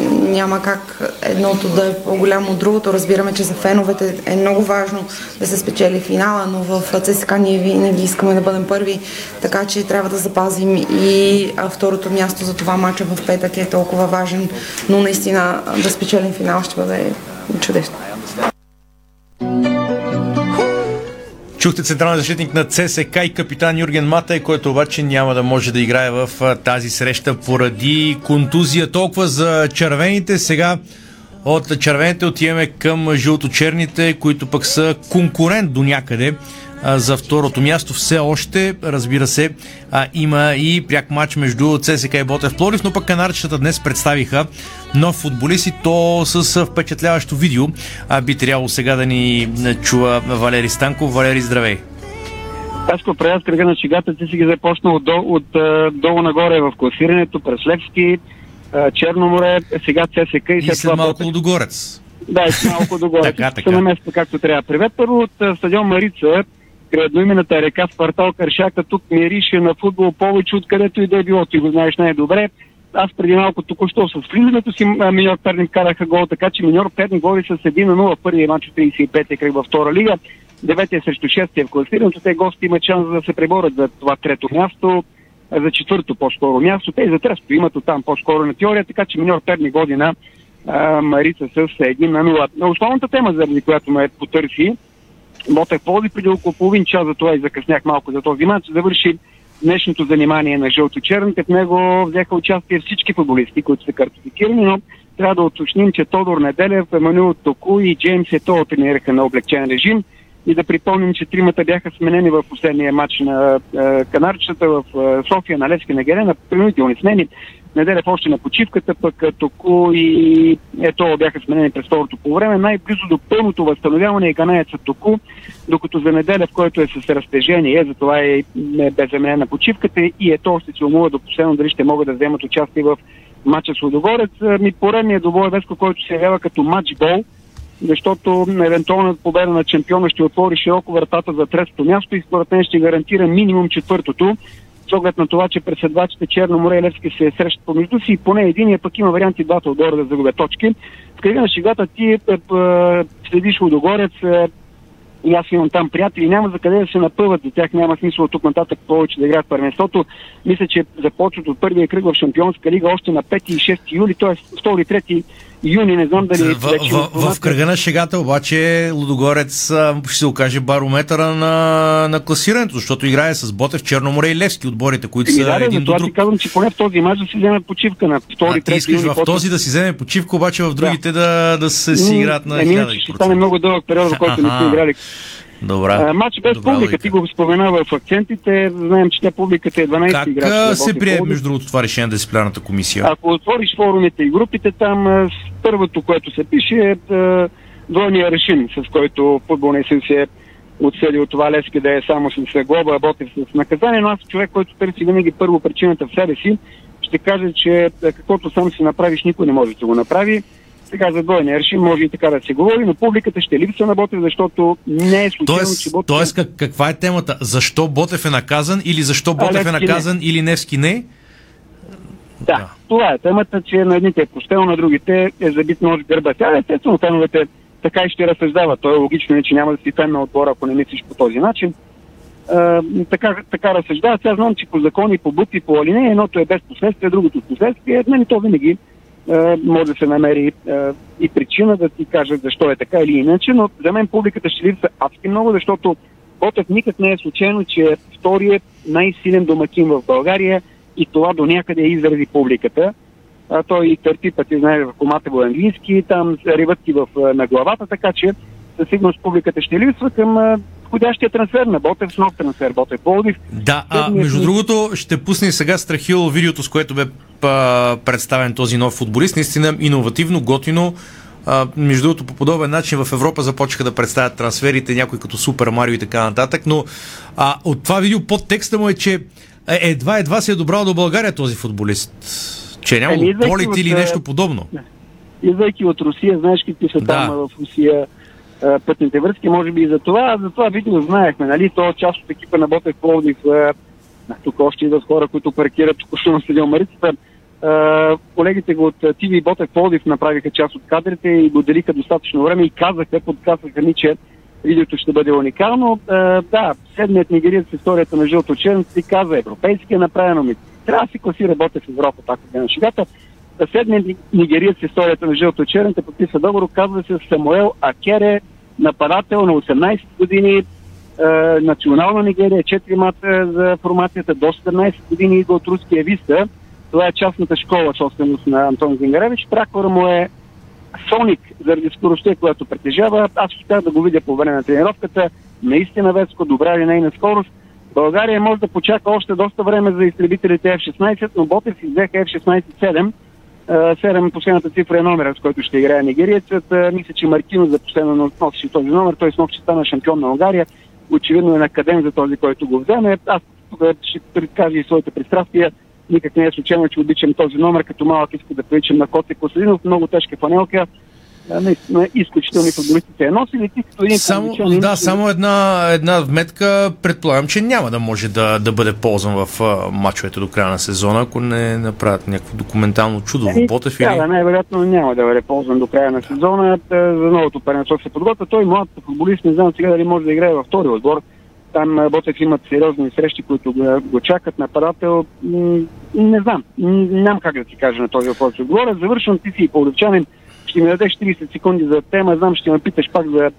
няма как едното да е по-голямо от другото. Разбираме, че за феновете е много важно да се спечели финала, но в ЦСКА ние винаги искаме да бъдем първи, така че трябва да запазим и второто място за това мача в петък е толкова важен, но наистина да спечелим финал ще бъде чудесно.
Чухте централен защитник на ЦСК и капитан Юрген Матай, който обаче няма да може да играе в тази среща поради контузия. Толкова за червените. Сега от червените отиваме към жълто-черните, които пък са конкурент до някъде а, за второто място. Все още, разбира се, а, има и пряк матч между ЦСК и Ботев Пловдив, но пък канарчетата днес представиха нов футболист и то с впечатляващо видео. А, би трябвало сега да ни чува Валери Станков. Валери, здравей!
Ташко, правя с кръга на шегата, ти си ги започнал от, дол, от долу нагоре в класирането, през Левски, Черно море, сега ЦСК и,
И
след това
малко Лудогорец.
Да, и малко догоре.
Така, така.
се намества както трябва. Привет първо от стадион Марица, край едноимената река в квартал Каршака. Тук мирише на футбол повече откъдето и да е било. Ти го знаеш най-добре. Аз преди малко току-що с влизането си Миньор Перник караха гол, така че Миньор Перник води с 1 на 0 първия матч от 35-я кръг във втора лига. Деветия срещу шестия в класирането. Те гости имат шанс да се преборят за това трето място за четвърто по-скоро място. Те и за трето имат оттам по-скоро на теория, така че Миньор Перник води на а, Марица с 1 на 0. Но основната тема, заради която ме потърси, Ботев Плоди преди около половин час, за това и закъснях малко за този матч, завърши днешното занимание на жълто-черните. В него взеха участие всички футболисти, които са картифицирани, но трябва да уточним, че Тодор Неделев, Емануил Току и Джеймс Ето тренираха на облегчен режим и да припомним, че тримата бяха сменени в последния матч на е, Канарчета в е, София на Левски на Герена, принудителни смени. Неделев още на почивката, пък Току и Ето бяха сменени през второто по време. Най-близо до пълното възстановяване е ганаеца Току, докато за Неделев, който е с разтежение, затова е, е беземенен на почивката и Ето ще се умува до последно дали ще могат да вземат участие в матча с Лудогорец. Е, Ми поредният добой Веско, който се явява като матчбол, защото евентуалната победа на чемпиона ще отвори широко вратата за третото място и според мен ще гарантира минимум четвъртото, с оглед на това, че преседвачите Черно море и Левски се срещат помежду си и поне единия пък има варианти двата отгоре да загубят точки. В кръга на шегата ти е, е, е, следиш Лудогорец, е, и аз имам там приятели, няма за къде да се напъват, за тях няма смисъл тук нататък повече да играят първенството. Мисля, че започват от първия кръг в Шампионска лига още на 5 и 6 юли, т.е. 2 3 юни, не знам дали
В, в, в, в кръга на шегата обаче Лудогорец ще се окаже барометъра на, на класирането, защото играе с Ботев, Черноморе и Левски отборите, които са
Еми, да, да,
един до друг.
ти казвам, че поне в този мач да си вземе почивка на 2
А ти
3
искаш в този да си вземе почивка, обаче в другите да, да се си играят на
Еми,
1000%.
иначе ще стане много дълъг период, в който не
Аха.
играли.
Добре.
А, матч без
Добра
публика,
логика.
ти го спомена в акцентите. Знаем, че тя публиката е 12
Как
играчи. на
се прие, между другото, това решение на дисциплинарната комисия?
Ако отвориш форумите и групите, там първото, което се пише е двойния решим, с който футболния съюз е отсъдил това Левски да е само с глоба, а Ботев с наказание, но аз човек, който търси винаги първо причината в себе си, ще кажа, че каквото сам си направиш, никой не може да го направи. Сега за двойния решим може и така да се говори, но публиката ще липсва на Ботев, защото не е случайно, че
Тоест,
Ботев...
тоест как, каква е темата? Защо Ботев е наказан или защо Ботев е
Левски не.
наказан или Невски не?
Да, това е темата, че на едните е пустел, на другите е забит нож в гърба. Тя естествено феновете така и ще разсъждава. То е логично, че няма да си фен на отбора, ако не мислиш по този начин. А, така, така разсъждава. Сега знам, че по закони, по букви, по алинея, едното е без последствие, другото с последствие. Нали то винаги може да се намери а, и причина да ти кажат защо е така или иначе, но за мен публиката ще липсва адски много, защото Ботев никак не е случайно, че е вторият най-силен домакин в България и това до някъде изрази публиката. А, той и търпи пъти, знае, в комата го английски, там риват ти в, на главата, така че със сигурност публиката ще липсва към подходящия трансфер на Ботев с нов трансфер Ботев Пловдив.
Да, а, между другото ще пусне сега Страхил видеото, с което бе а, представен този нов футболист. Наистина иновативно, готино. А, между другото, по подобен начин в Европа започнаха да представят трансферите, някой като Супер Марио и така нататък, но а, от това видео под текста му е, че е, едва едва се е добрал до България този футболист. Че е нямало
идвайки
полет
от,
или нещо подобно.
Идвайки от Русия, знаеш какви са
Да.
там в Русия пътните връзки, може би и за това. За това видео знаехме, нали? То част от екипа на Ботев Пловдив. Тук още идват хора, които паркират току-що на стадион Марицата. Колегите го от ТВ Ботев Пловдив направиха част от кадрите и го делиха достатъчно време и казаха, подказаха ни, че видеото ще бъде уникално. Да, седмият нигериец в историята на жълто черното си каза европейски е направено ми. Трябва да си класира Ботев в Европа, така да на шегата. Ни- нигериец в историята на жълто черните подписа договор, казва се Самуел Акере, нападател на 18 години, е, национална Нигерия, 4 мата за формацията до 17 години идва от руския Виста. Това е частната школа, собственост на Антон Зингаревич. Пракора му е Соник, заради скоростта, която притежава. Аз успях да го видя по време на тренировката. Наистина Веско, добра линейна скорост. България може да почака още доста време за изтребителите F-16, но Ботев взеха F-16-7. 7 последната цифра е номера, с който ще играе нигериецът. Мисля, че Маркино за последно носеше този номер. Той с нов ще стана шампион на Унгария. Очевидно е накаден за този, който го вземе. Аз ще предкажа и своите пристрастия. Никак не е случайно, че обичам този номер. Като малък иска да приличам на Коте Костадинов. Много тежка фанелка. Наистина, изключителни футболисти се носили. Ти като един
Само, да, само една, една вметка, предполагам, че няма да може да, да бъде ползван в мачовете до края на сезона, ако не направят някакво документално чудо в
Еми,
Ботев
Да,
или...
да, най-вероятно няма да бъде ползван до края на сезона. Та, За новото първенство се подготвя. Той млад футболист, не знам сега дали може да играе във втори отбор. Там Ботев имат сериозни срещи, които го, го чакат. Нападател, не знам. Нямам как да ти кажа на този въпрос. Говоря, завършвам, ти си и полудовчанин. Ще ми дадеш 30 секунди за тема. Знам, ще ме питаш пак за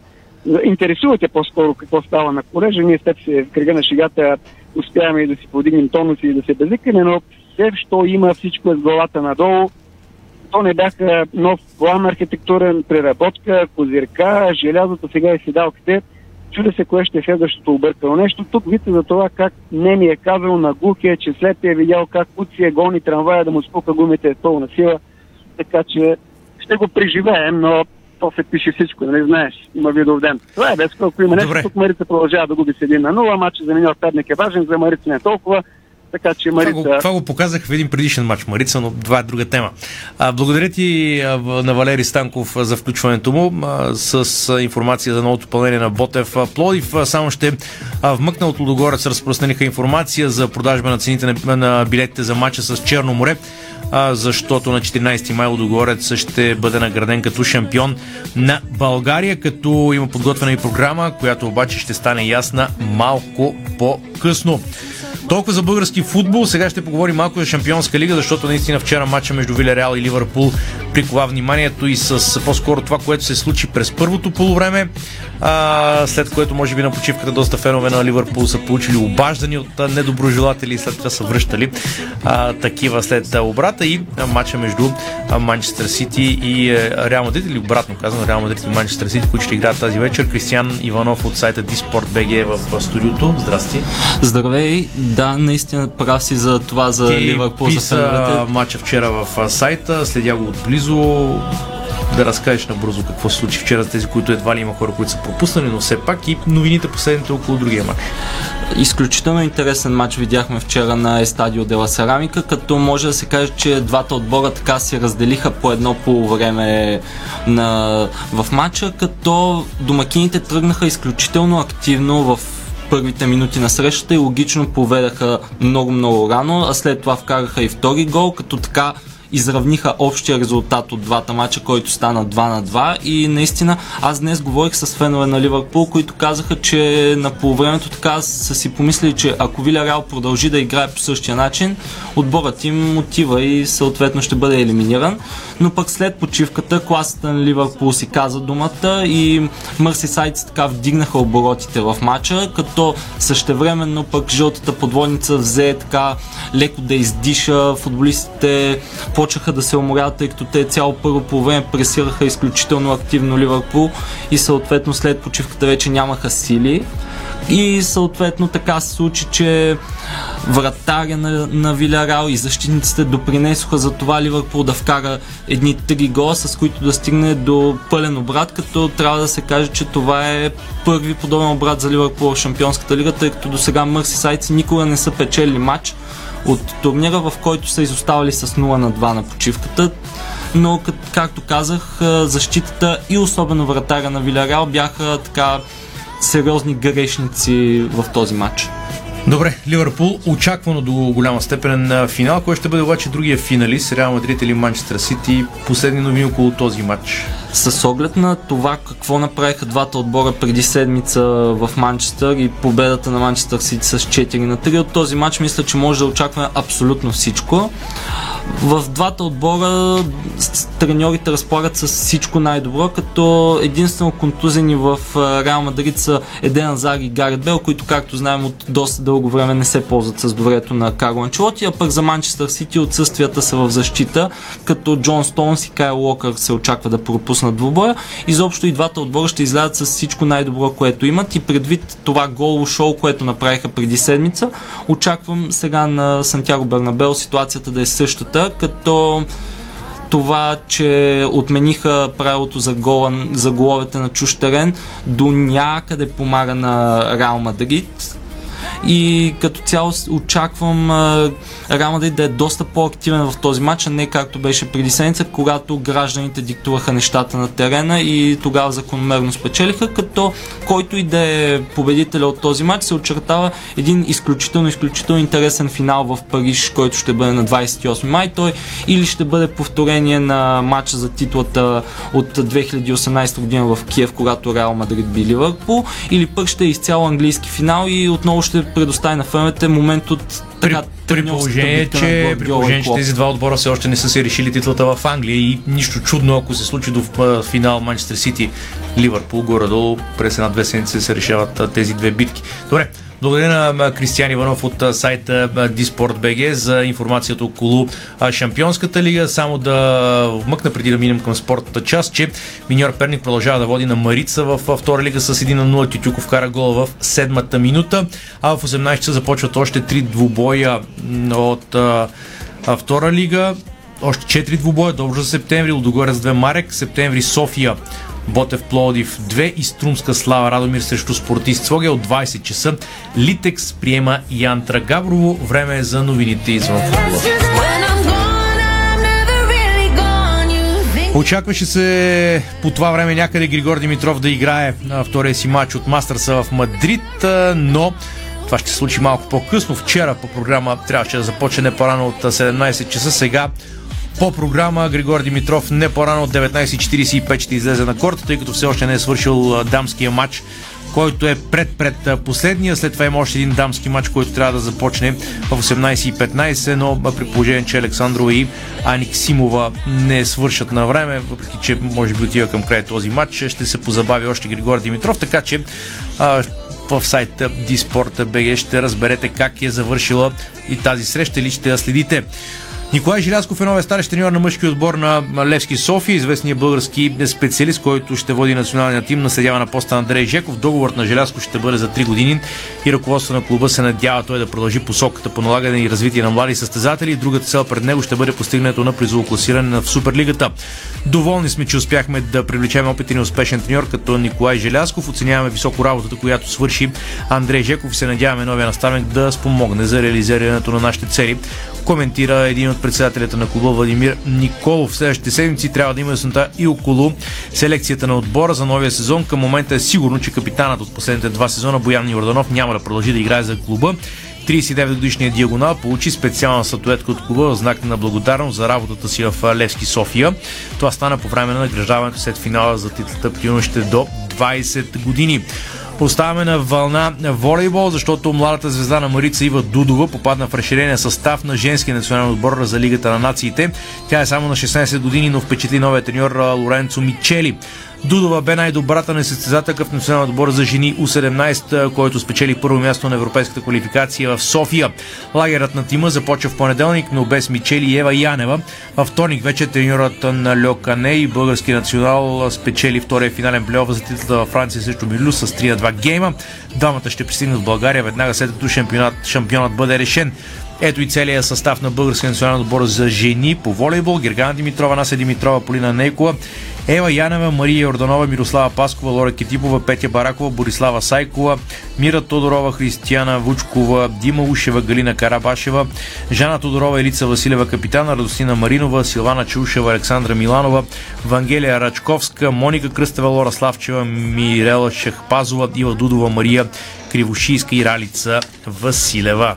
за- интересувате по-скоро какво става на колежа. Ние с теб се в кръга на шегата успяваме и да си подигнем тонус и да се безикаме, но все, що има всичко е с главата надолу. То не бяха нов план, архитектурен, преработка, козирка, желязото, сега и седалките. Чудя се кое ще е следващото объркано нещо. Тук вите за това как не ми е казал на глухия, че след е видял как Куци е гони трамвая да му спука гумите е пълна сила. Така че ще го преживеем, но то се пише всичко, нали знаеш, има видов ден. Това е без ако има нещо, тук Марица продължава да губи с един на 0, матчът за Миньор Перник е важен, за Марица не е толкова, така че
Това
Марица...
го, това го показах в един предишен матч Марица, но това е друга тема. А, благодаря ти на Валери Станков за включването му а, с информация за новото пълнение на Ботев. А, Плодив само ще а, вмъкна от Лудогорец разпространиха информация за продажба на цените на, на билетите за матча с Черно море а, защото на 14 май Лудогорец ще бъде награден като шампион на България, като има подготвена и програма, която обаче ще стане ясна малко по-късно. Толкова за български футбол. Сега ще поговорим малко за Шампионска лига, защото наистина вчера матча между Вилереал и Ливърпул прикова вниманието и с по-скоро това, което се случи през първото полувреме, а, след което може би на почивката доста фенове на Ливърпул са получили обаждани от недоброжелатели и след това са връщали а, такива след обрата и матча между Манчестър Сити и а, Реал Мадрид или обратно казано Реал Мадрид и Манчестър Сити, които ще играят тази вечер. Кристиан Иванов от сайта Диспорт БГ е в студиото. Здрасти.
Здравей, да, наистина прав си за това за
Ти
Ливърпул
писа
феновете.
матча вчера в сайта, следя го отблизо. Да разкажеш набързо какво се случи вчера за тези, които едва ли има хора, които са пропуснали, но все пак и новините последните около другия матч.
Изключително интересен матч видяхме вчера на Естадио Дела Сарамика, като може да се каже, че двата отбора така се разделиха по едно по време на, в матча, като домакините тръгнаха изключително активно в първите минути на срещата и логично поведаха много-много рано, а след това вкараха и втори гол, като така изравниха общия резултат от двата мача, който стана 2 на 2 и наистина аз днес говорих с фенове на Ливърпул, които казаха, че на полувремето така са си помислили, че ако Виля Реал продължи да играе по същия начин, отборът им отива и съответно ще бъде елиминиран. Но пък след почивката класата на Ливърпул си каза думата и Мърсисайдс така вдигнаха оборотите в матча, като същевременно пък жълтата подводница взе така леко да издиша. Футболистите почнаха да се уморяват, тъй като те цяло първо по време пресираха изключително активно Ливърпул и съответно след почивката вече нямаха сили. И съответно така се случи, че вратаря на, на Вилярал и защитниците допринесоха за това Ливърпул да вкара едни три гола, с които да стигне до пълен обрат, като трябва да се каже, че това е първи подобен обрат за Ливърпул в Шампионската лига, тъй като до сега Мърсисайдци никога не са печели матч от турнира, в който са изоставали с 0 на 2 на почивката но както казах, защитата и особено вратаря на Вилярал бяха така сериозни грешници в този матч.
Добре, Ливърпул очаквано до голяма степен на финал. Кой ще бъде обаче другия финалист, Реал Мадрид или Манчестър Сити? Последни новини около този матч.
С оглед на това какво направиха двата отбора преди седмица в Манчестър и победата на Манчестър Сити с 4 на 3 от този матч, мисля, че може да очакваме абсолютно всичко. В двата отбора треньорите разполагат с всичко най-добро, като единствено контузени в Реал Мадрид са Еден Азар и Гарет Бел, които, както знаем, от доста дълго време не се ползват с доверието на Карло Анчелоти, а пък за Манчестър Сити отсъствията са в защита, като Джон Стоунс и Кайл Локър се очаква да пропуснат двубоя. Изобщо и двата отбора ще излязат с всичко най-добро, което имат и предвид това голо шоу, което направиха преди седмица, очаквам сега на Сантьяго Бернабел ситуацията да е същата, като това, че отмениха правилото за, гола, за головете на чуж терен, до някъде помага на Реал Мадрид и като цяло очаквам Реал Мадрид да е доста по-активен в този матч, а не както беше преди седмица, когато гражданите диктуваха нещата на терена и тогава закономерно спечелиха, като който и да е победителя от този матч се очертава един изключително, изключително интересен финал в Париж, който ще бъде на 28 май. Той или ще бъде повторение на матча за титлата от 2018 година в Киев, когато Реал Мадрид би Ливърпул, или пък ще е изцяло английски финал и отново ще предостави на феновете момент от
при, при положение, че, при положение, че тези два отбора все още не са се решили титлата в Англия и нищо чудно, ако се случи до финал Манчестър Сити Ливърпул, горе-долу през една-две седмици се решават тези две битки. Добре, благодаря на Кристиан Иванов от сайта Disport.bg за информацията около Шампионската лига. Само да вмъкна преди да минем към спортната част, че Миньор Перник продължава да води на Марица в втора лига с 1 на 0. Тютюков кара гол в седмата минута, а в 18 часа започват още три двубоя от втора лига. Още 4 двубоя, Добро за септември, Лудогорец 2 Марек, септември София Ботев Плодив 2 и Струмска Слава Радомир срещу спортист Своге от 20 часа. Литекс приема Янтра Габрово. Време е за новините извън футбола. Очакваше се по това време някъде Григор Димитров да играе втория си матч от Мастърса в Мадрид, но това ще се случи малко по-късно. Вчера по програма трябваше да започне не по-рано от 17 часа. Сега по програма Григор Димитров не по-рано от 19.45 ще излезе на корта, тъй като все още не е свършил дамския матч който е пред-пред последния. След това има още един дамски матч, който трябва да започне в 18.15, но при положение, че Александрова и Аник Симова не свършат на време, въпреки че може би отива към края този матч, ще се позабави още Григор Димитров, така че а, в сайта Disport.bg ще разберете как е завършила и тази среща или ще я следите. Николай Жилясков е новия старещ треньор на мъжки отбор на Левски София, известният български специалист, който ще води националния тим, наследява на поста Андрей Жеков. Договорът на Желязко ще бъде за 3 години и ръководството на клуба се надява той да продължи посоката по налагане и развитие на млади състезатели. Другата цел пред него ще бъде постигнато на призово класиране в Суперлигата. Доволни сме, че успяхме да привлечем опитен и успешен треньор като Николай Желясков. Оценяваме високо работата, която свърши Андрей Жеков и се надяваме новия наставник да спомогне за реализирането на нашите цели коментира един от председателите на клуба Владимир Николов. В следващите седмици трябва да има яснота и около селекцията на отбора за новия сезон. Към момента е сигурно, че капитанът от последните два сезона Боян Йорданов няма да продължи да играе за клуба 39 годишният диагонал получи специална статуетка от клуба в знак на благодарност за работата си в Левски София. Това стана по време на награждаването след финала за титлата юношите до 20 години. Оставаме на вълна волейбол, защото младата звезда на Марица Ива Дудова попадна в разширения състав на женския национален отбор за Лигата на нациите. Тя е само на 16 години, но впечатли новия треньор Лоренцо Мичели. Дудова бе най-добрата на състезателка в националния отбор за жени У-17, който спечели първо място на европейската квалификация в София. Лагерът на тима започва в понеделник, но без Мичели и Ева Янева. Във вторник вече треньорът на Льокане и български национал спечели втория финален плейоф за титлата във Франция срещу Милю с 3 на 2 гейма. Двамата ще пристигнат в България веднага след като шампионат, шампионът бъде решен. Ето и целият състав на Българския национален отбор за жени по волейбол. Гергана Димитрова, Нася Димитрова, Полина Нейкова, Ева Янева, Мария Йорданова, Мирослава Паскова, Лора Кетипова, Петя Баракова, Борислава Сайкова, Мира Тодорова, Християна Вучкова, Дима Ушева, Галина Карабашева, Жана Тодорова, Елица Василева, капитана, Радостина Маринова, Силвана Чушева, Александра Миланова, Вангелия Рачковска, Моника Кръстева, Лора Славчева, Мирела Шахпазова, Ива Дудова, Мария Кривошийска и Ралица Василева.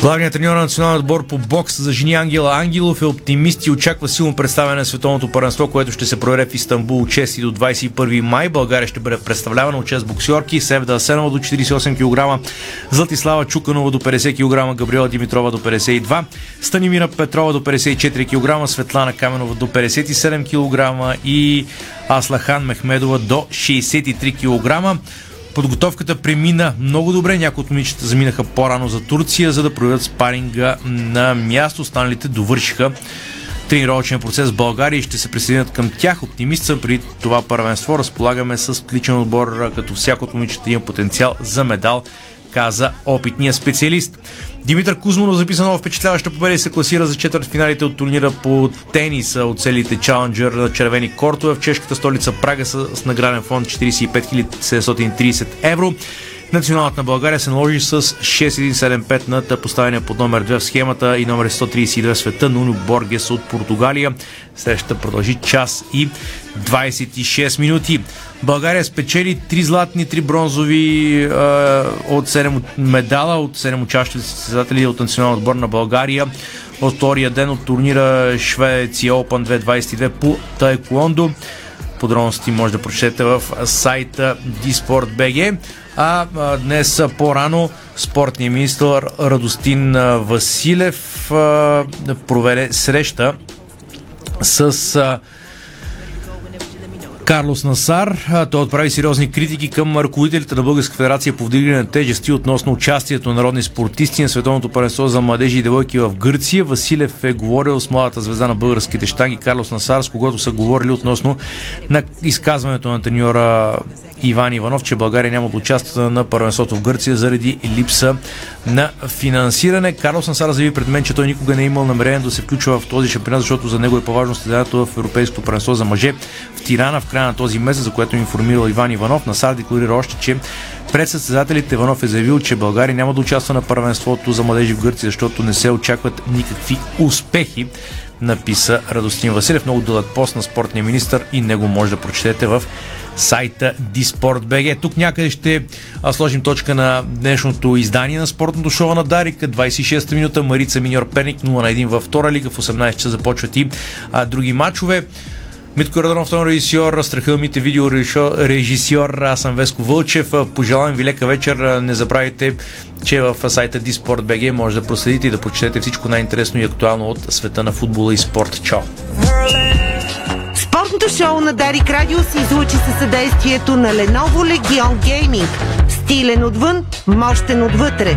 Главният треньор на националния отбор по бокс за жени Ангела Ангелов е оптимист и очаква силно представяне на световното първенство, което ще се проведе в Истанбул от 6 до 21 май. България ще бъде представлявана от 6 боксьорки, Севда Асенова до 48 кг, Златислава Чуканова до 50 кг, Габриела Димитрова до 52, Станимира Петрова до 54 кг, Светлана Каменова до 57 кг и Аслахан Мехмедова до 63 кг. Подготовката премина много добре. Някои от момичета заминаха по-рано за Турция, за да проведат спаринга на място. Останалите довършиха тренировъчен процес в България и ще се присъединят към тях. Оптимист съм при това първенство. Разполагаме с отличен отбор, като всяко от момичета има потенциал за медал, каза опитния специалист. Димитър Кузманов записа нова впечатляваща победа и се класира за четвърт финалите от турнира по тениса от целите Чаленджер на червени кортове в чешката столица Прага с, награден фонд 45 730 евро. Националът на България се наложи с 6-1-7-5 над поставения под номер 2 в схемата и номер 132 в света Нуно Боргес от Португалия. Срещата продължи час и 26 минути. България спечели 3 златни, 3 бронзови е, от 7 медала от 7 учащи състезатели от националния отбор на България от втория ден от турнира Швеция Open 2022 по Таеквондо. Подробности може да прочетете в сайта dsport.bg. А, днес по-рано спортният министр Радостин Василев проведе среща с Карлос Насар. Той отправи сериозни критики към ръководителите на Българска федерация по вдигане на тежести относно участието на народни спортисти на Световното паренство за младежи и девойки в Гърция. Василев е говорил с младата звезда на българските штанги Карлос Насар, с когото са говорили относно на изказването на треньора Иван Иванов, че България няма да участва на първенството в Гърция заради липса на финансиране. Карлос Насар заяви пред мен, че той никога не е имал намерение да се включва в този шампионат, защото за него е по-важно стадиото в Европейското първенство за мъже в Тирана в края на този месец, за което е информирал Иван Иванов. Насар декларира още, че пред състезателите Иванов е заявил, че България няма да участва на първенството за младежи в Гърция, защото не се очакват никакви успехи написа Радостин Василев. Много дълъг пост на спортния министр и него може да прочетете в сайта Disport.bg. Тук някъде ще сложим точка на днешното издание на спортното шоу на Дарика. 26-та минута Марица Миньор Перник 0 на 1 във втора лига. В 18 часа започват и други матчове. Митко Раданов, тон режисьор, Страхилмите видео режисьор, аз съм Веско Вълчев. Пожелавам ви лека вечер. Не забравяйте, че в сайта Disport.bg може да проследите и да прочетете всичко най-интересно и актуално от света на футбола и спорт. Чао!
Спортното шоу на Дарик Радио се излучи със съдействието на Lenovo Legion Gaming. Стилен отвън, мощен отвътре.